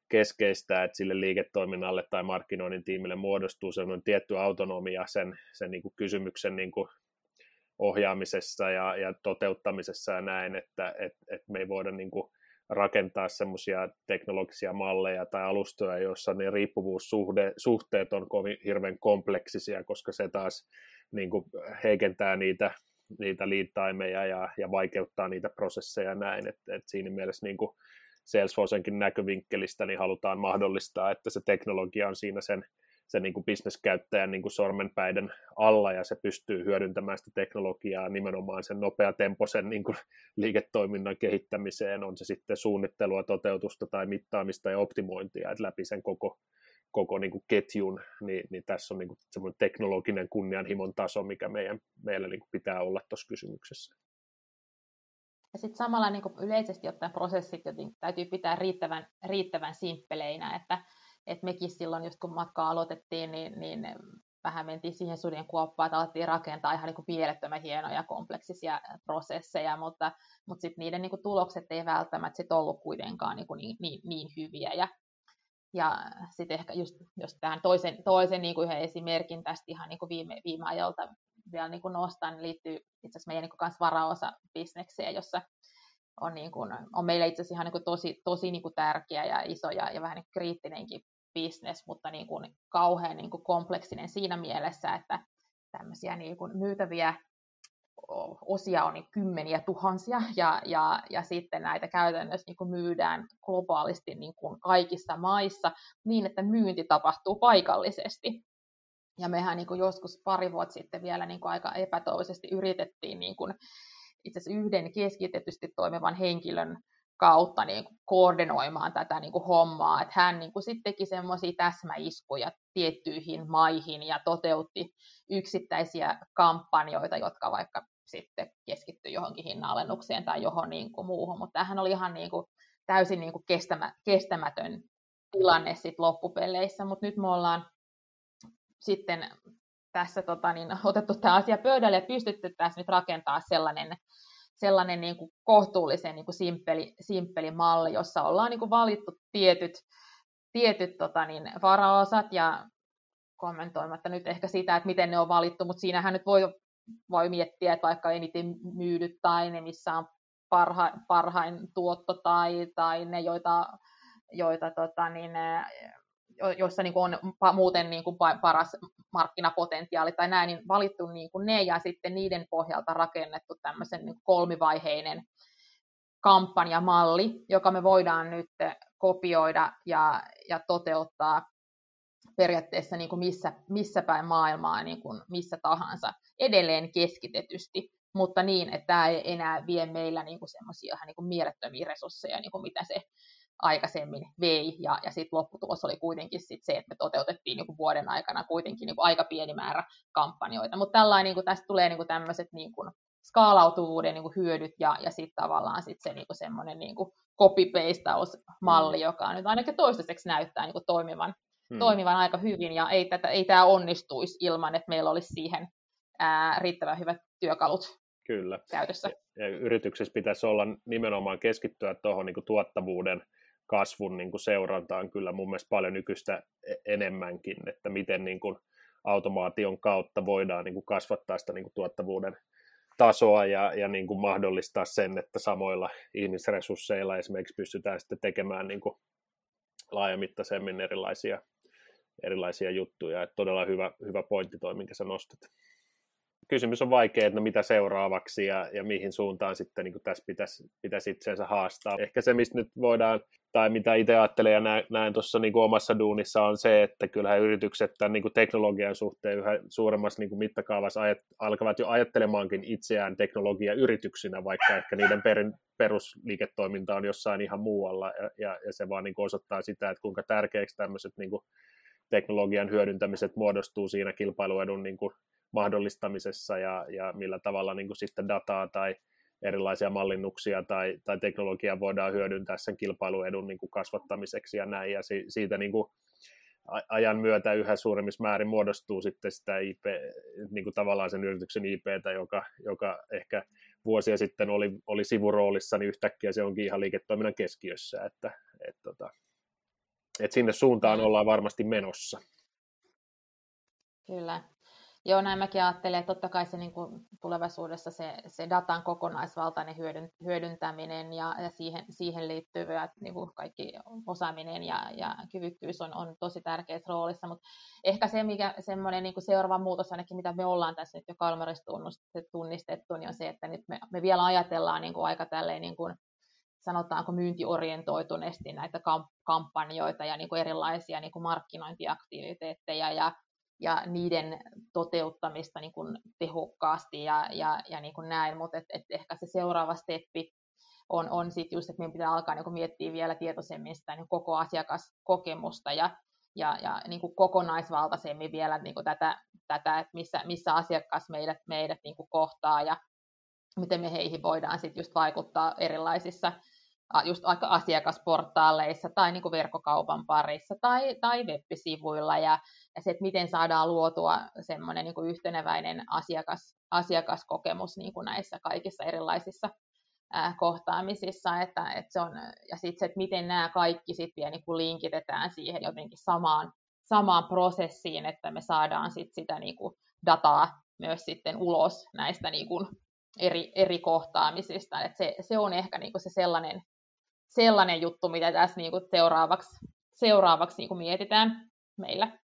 keskeistä, että sille liiketoiminnalle tai markkinoinnin tiimille muodostuu sellainen tietty autonomia sen, sen niin kuin kysymyksen niin kuin ohjaamisessa ja, ja toteuttamisessa ja näin, että et, et me ei voida niin kuin rakentaa semmoisia teknologisia malleja tai alustoja, joissa ne riippuvuussuhteet on kovin hirveän kompleksisia, koska se taas niin kuin heikentää niitä, niitä liittaimeja ja, ja vaikeuttaa niitä prosesseja näin, että et siinä mielessä niin kuin Salesforcenkin näkövinkkelistä niin halutaan mahdollistaa, että se teknologia on siinä sen, sen niin kuin bisneskäyttäjän niin kuin sormenpäiden alla ja se pystyy hyödyntämään sitä teknologiaa nimenomaan sen nopeatempoisen niin kuin liiketoiminnan kehittämiseen, on se sitten suunnittelua, toteutusta tai mittaamista ja optimointia, että läpi sen koko, koko niin kuin ketjun, niin, niin tässä on niin kuin semmoinen teknologinen kunnianhimon taso, mikä meidän, meillä niin kuin pitää olla tuossa kysymyksessä. Ja sitten samalla niin kuin yleisesti ottaen prosessit joten täytyy pitää riittävän, riittävän simppeleinä, että, että mekin silloin, just kun matkaa aloitettiin, niin, niin vähän mentiin siihen suden kuoppaan, että alettiin rakentaa ihan niin kuin mielettömän hienoja kompleksisia prosesseja, mutta, mutta sitten niiden niin kuin tulokset ei välttämättä sit ollut kuitenkaan niin, kuin niin, niin, niin hyviä. Ja, ja sitten ehkä just, just tähän toisen, toisen niin kuin yhden esimerkin tästä ihan niin kuin viime, viime ajalta vielä niin kuin nostan, niin liittyy itse asiassa meidän niin kuin varaosa bisnekseen, jossa on, niin kuin, on meille itse asiassa ihan niin kuin tosi, tosi niin kuin tärkeä ja iso ja, ja vähän niin kriittinenkin business, mutta niin kuin kauhean niin kuin kompleksinen siinä mielessä, että tämmöisiä niin kuin myytäviä osia on niin kymmeniä tuhansia ja, ja, ja sitten näitä käytännössä niin kuin myydään globaalisti niin kuin kaikissa maissa niin, että myynti tapahtuu paikallisesti. Ja mehän niin kuin joskus pari vuotta sitten vielä niin kuin aika epätoivoisesti yritettiin niin kuin itse asiassa yhden keskitetysti toimivan henkilön kautta niin kuin koordinoimaan tätä niin kuin hommaa, että hän niin kuin sitten teki semmoisia täsmäiskuja tiettyihin maihin ja toteutti yksittäisiä kampanjoita, jotka vaikka sitten keskittyi johonkin hinnalennukseen tai johon niin kuin muuhun, mutta tämähän oli ihan niin kuin täysin niin kuin kestämä, kestämätön tilanne sitten loppupeleissä, mutta nyt me ollaan sitten tässä tota, niin, otettu tämä asia pöydälle ja pystytty tässä nyt rakentaa sellainen, sellainen niin kuin kohtuullisen niin kuin simppeli, simppeli malli, jossa ollaan niin kuin valittu tietyt, tietyt tota, niin, varaosat ja kommentoimatta nyt ehkä sitä, että miten ne on valittu, mutta siinähän nyt voi, voi miettiä, että vaikka eniten myydyt tai ne, missä on parha, parhain tuotto tai, tai ne, joita, joita tota, niin, joissa niin kuin on muuten niin kuin paras markkinapotentiaali tai näin, niin valittu niin kuin ne ja sitten niiden pohjalta rakennettu tämmöisen niin kolmivaiheinen kampanjamalli, joka me voidaan nyt kopioida ja, ja toteuttaa periaatteessa niin kuin missä, missä päin maailmaa, niin kuin missä tahansa, edelleen keskitetysti, mutta niin, että tämä ei enää vie meillä niin semmoisia niin mielettömiä resursseja, niin kuin mitä se aikaisemmin vei, ja, ja sitten lopputulos oli kuitenkin sit se, että me toteutettiin niin kuin vuoden aikana kuitenkin niin kuin aika pieni määrä kampanjoita, mutta tällainen, niin kuin, tästä tulee niin kuin tämmöiset niin kuin skaalautuvuuden niin kuin hyödyt, ja, ja sitten tavallaan sit se niin kuin semmoinen niin kuin copy-pastaus-malli, mm. joka nyt ainakin toistaiseksi näyttää niin kuin toimivan, hmm. toimivan aika hyvin, ja ei, tätä, ei tämä onnistuisi ilman, että meillä olisi siihen ää, riittävän hyvät työkalut Kyllä. käytössä. Ja, ja yrityksessä pitäisi olla nimenomaan keskittyä tuohon niin tuottavuuden kasvun niin kuin seurantaan kyllä mun mielestä paljon nykyistä e-, enemmänkin, että miten niin kuin automaation kautta voidaan niin kuin kasvattaa sitä niin kuin tuottavuuden tasoa ja, ja niin kuin mahdollistaa sen, että samoilla ihmisresursseilla esimerkiksi pystytään sitten tekemään niin kuin laajamittaisemmin erilaisia, erilaisia juttuja. Että todella hyvä, hyvä pointti toi, minkä sä nostat. Kysymys on vaikea, että no mitä seuraavaksi ja, ja mihin suuntaan sitten niin tässä pitäisi, pitäisi itseensä haastaa. Ehkä se, mistä nyt voidaan, tai mitä itse ajattelen ja näen, näen tuossa niin omassa duunissa, on se, että kyllähän yritykset tämän niin kuin teknologian suhteen yhä suuremmassa niin kuin mittakaavassa ajat, alkavat jo ajattelemaankin itseään teknologiayrityksinä, vaikka ehkä niiden perin, perusliiketoiminta on jossain ihan muualla, ja, ja, ja se vaan niin kuin osoittaa sitä, että kuinka tärkeäksi tämmöiset niin kuin teknologian hyödyntämiset muodostuu siinä kilpailuedun niin kuin mahdollistamisessa ja, ja millä tavalla niin kuin sitten dataa tai erilaisia mallinnuksia tai, tai teknologiaa voidaan hyödyntää sen kilpailuedun niin kuin kasvattamiseksi ja näin, ja si, siitä niin kuin ajan myötä yhä suuremmissa määrin muodostuu sitten sitä IP, niin kuin tavallaan sen yrityksen IPtä, joka, joka ehkä vuosia sitten oli, oli sivuroolissa, niin yhtäkkiä se onkin ihan liiketoiminnan keskiössä, että, et, tota, et sinne suuntaan mm. ollaan varmasti menossa. Kyllä. Joo, näin mäkin ajattelen, että totta kai se niin kuin tulevaisuudessa se, se datan kokonaisvaltainen hyödyn, hyödyntäminen ja, ja siihen, siihen liittyvät niin kuin kaikki osaaminen ja, ja kyvykkyys on, on tosi tärkeässä roolissa, mutta ehkä se, mikä semmoinen niin seuraava muutos ainakin, mitä me ollaan tässä nyt jo Kalmarissa tunnistettu, niin on se, että nyt me, me vielä ajatellaan niin kuin aika tälleen niin kuin sanotaanko myyntiorientoituneesti näitä kampanjoita ja niin kuin erilaisia niin kuin markkinointiaktiviteetteja ja ja niiden toteuttamista niin kuin tehokkaasti ja, ja, ja niin kuin näin, mutta et, et ehkä se seuraava steppi on, on sitten just, että meidän pitää alkaa niin miettiä vielä tietoisemmin sitä niin koko asiakaskokemusta ja, ja, ja niin kuin kokonaisvaltaisemmin vielä niin kuin tätä, tätä, että missä, missä asiakas meidät, meidät niin kuin kohtaa ja miten me heihin voidaan sitten just vaikuttaa erilaisissa just asiakasportaaleissa tai niin kuin verkkokaupan parissa tai, tai web-sivuilla ja, ja se, että miten saadaan luotua semmoinen niin yhteneväinen asiakas, asiakaskokemus niin kuin näissä kaikissa erilaisissa ää, kohtaamisissa, että, että se on, ja sitten se, että miten nämä kaikki sitten vielä niin kuin linkitetään siihen jotenkin samaan, samaan prosessiin, että me saadaan sit sitä niin kuin dataa myös sitten ulos näistä niin kuin eri, eri kohtaamisista. Et se, se on ehkä niin kuin se sellainen sellainen juttu, mitä tässä niin kuin seuraavaksi, seuraavaksi niin kuin mietitään meillä.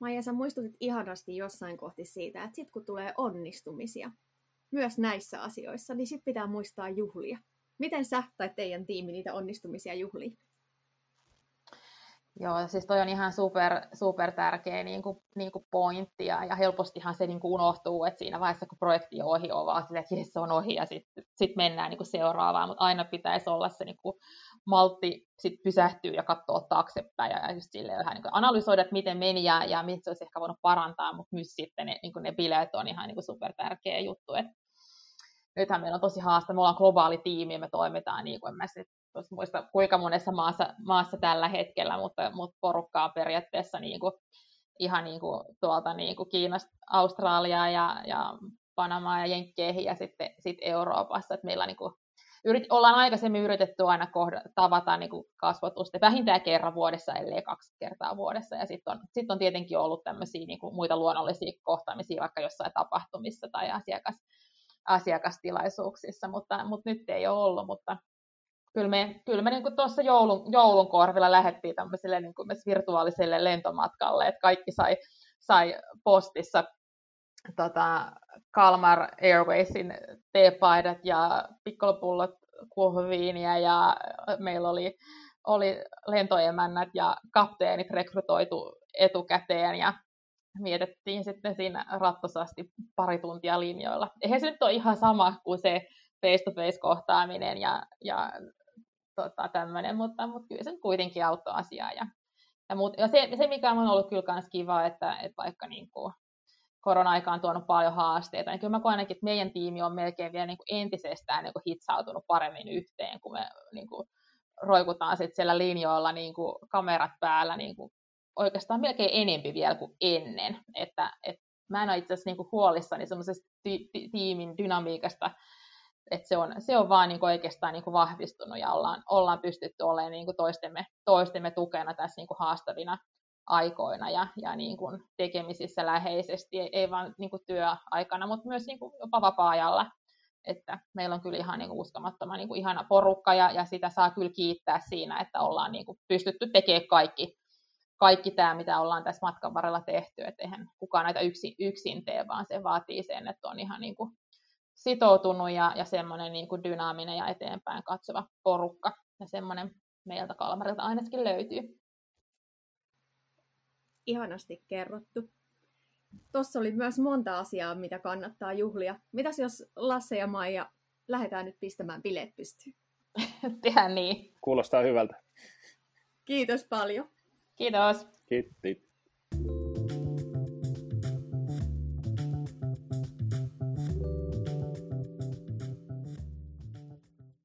Maija, sä muistutit ihanasti jossain kohti siitä, että sit kun tulee onnistumisia, myös näissä asioissa, niin sit pitää muistaa juhlia. Miten sä tai teidän tiimi niitä onnistumisia juhlii? Joo, siis toi on ihan super, super tärkeä niin kuin, niin kuin pointti ja, helpostihan se niin kuin unohtuu, että siinä vaiheessa kun projekti on ohi, on vaan sille, että se on ohi ja sitten sit mennään niin kuin seuraavaan, mutta aina pitäisi olla se niin kuin maltti sit pysähtyy ja katsoa taaksepäin ja just silleen vähän niin kuin analysoida, että miten meni ja, ja miten se olisi ehkä voinut parantaa, mutta myös sitten ne, niin kuin ne bileet on ihan niin kuin super tärkeä juttu, että nythän meillä on tosi haasta, me ollaan globaali tiimi ja me toimitaan niin kuin, mä sit muista kuinka monessa maassa, maassa tällä hetkellä, mutta, mutta porukkaa periaatteessa niin kuin, ihan niin kuin, tuolta niin kuin Kiinasta, Australiaa ja, ja Panamaa ja Jenkkeihin ja sitten sit Euroopassa, että meillä niin kuin, yrit, ollaan aikaisemmin yritetty aina kohda, tavata niin kuin kasvatusta vähintään kerran vuodessa, ellei kaksi kertaa vuodessa. Ja sitten on, sit on tietenkin ollut tämmöisiä niin kuin muita luonnollisia kohtaamisia vaikka jossain tapahtumissa tai asiakas, asiakastilaisuuksissa, mutta, mutta nyt ei ole ollut. Mutta kyllä me, kyllä me niin tuossa joulun, joulun korvilla lähdettiin tämmöiselle niin kuin virtuaaliselle lentomatkalle, että kaikki sai, sai postissa tota, Kalmar Airwaysin teepaidat ja pikkolopullot kuohuviiniä ja meillä oli, oli lentoemännät ja kapteenit rekrytoitu etukäteen ja mietittiin sitten siinä rattosasti pari tuntia linjoilla. Eihän se nyt ole ihan sama kuin se face-to-face kohtaaminen ja, ja tota, tämmöinen, mutta, mutta kyllä se kuitenkin auttoi asiaa. Ja, ja, muut, ja se, se, mikä on ollut kyllä myös kiva, että, että vaikka niin kuin, korona-aika on tuonut paljon haasteita, niin kyllä mä koen että meidän tiimi on melkein vielä niin kuin entisestään niin kuin hitsautunut paremmin yhteen, kun me niin kuin, roikutaan sitten siellä linjoilla niin kuin kamerat päällä niin kuin, oikeastaan melkein enempi vielä kuin ennen. Että, et, mä en ole itse asiassa niin huolissani semmoisesta ti- ti- tiimin dynamiikasta, että se on, se on vaan niin kuin oikeastaan niin kuin vahvistunut ja ollaan, ollaan pystytty olemaan niin kuin toistemme, toistemme tukena tässä niin kuin haastavina aikoina ja, ja niin kuin tekemisissä läheisesti, ei, ei vain niin kuin työaikana, mutta myös niin kuin jopa vapaa-ajalla. Että meillä on kyllä ihan niin kuin uskomattoman niin kuin ihana porukka ja, ja sitä saa kyllä kiittää siinä, että ollaan niin kuin pystytty tekemään kaikki, kaikki tämä, mitä ollaan tässä matkan varrella tehty, että eihän kukaan näitä yksin, yksin tee, vaan se vaatii sen, että on ihan niin kuin sitoutunut ja, ja semmoinen niin kuin dynaaminen ja eteenpäin katsova porukka. Ja semmoinen meiltä Kalmarilta ainakin löytyy. Ihanasti kerrottu. Tuossa oli myös monta asiaa, mitä kannattaa juhlia. Mitäs jos Lasse ja Maija lähdetään nyt pistämään bileet pystyyn? Tehdään niin. Kuulostaa hyvältä. Kiitos paljon. Kiitos. Kiitti.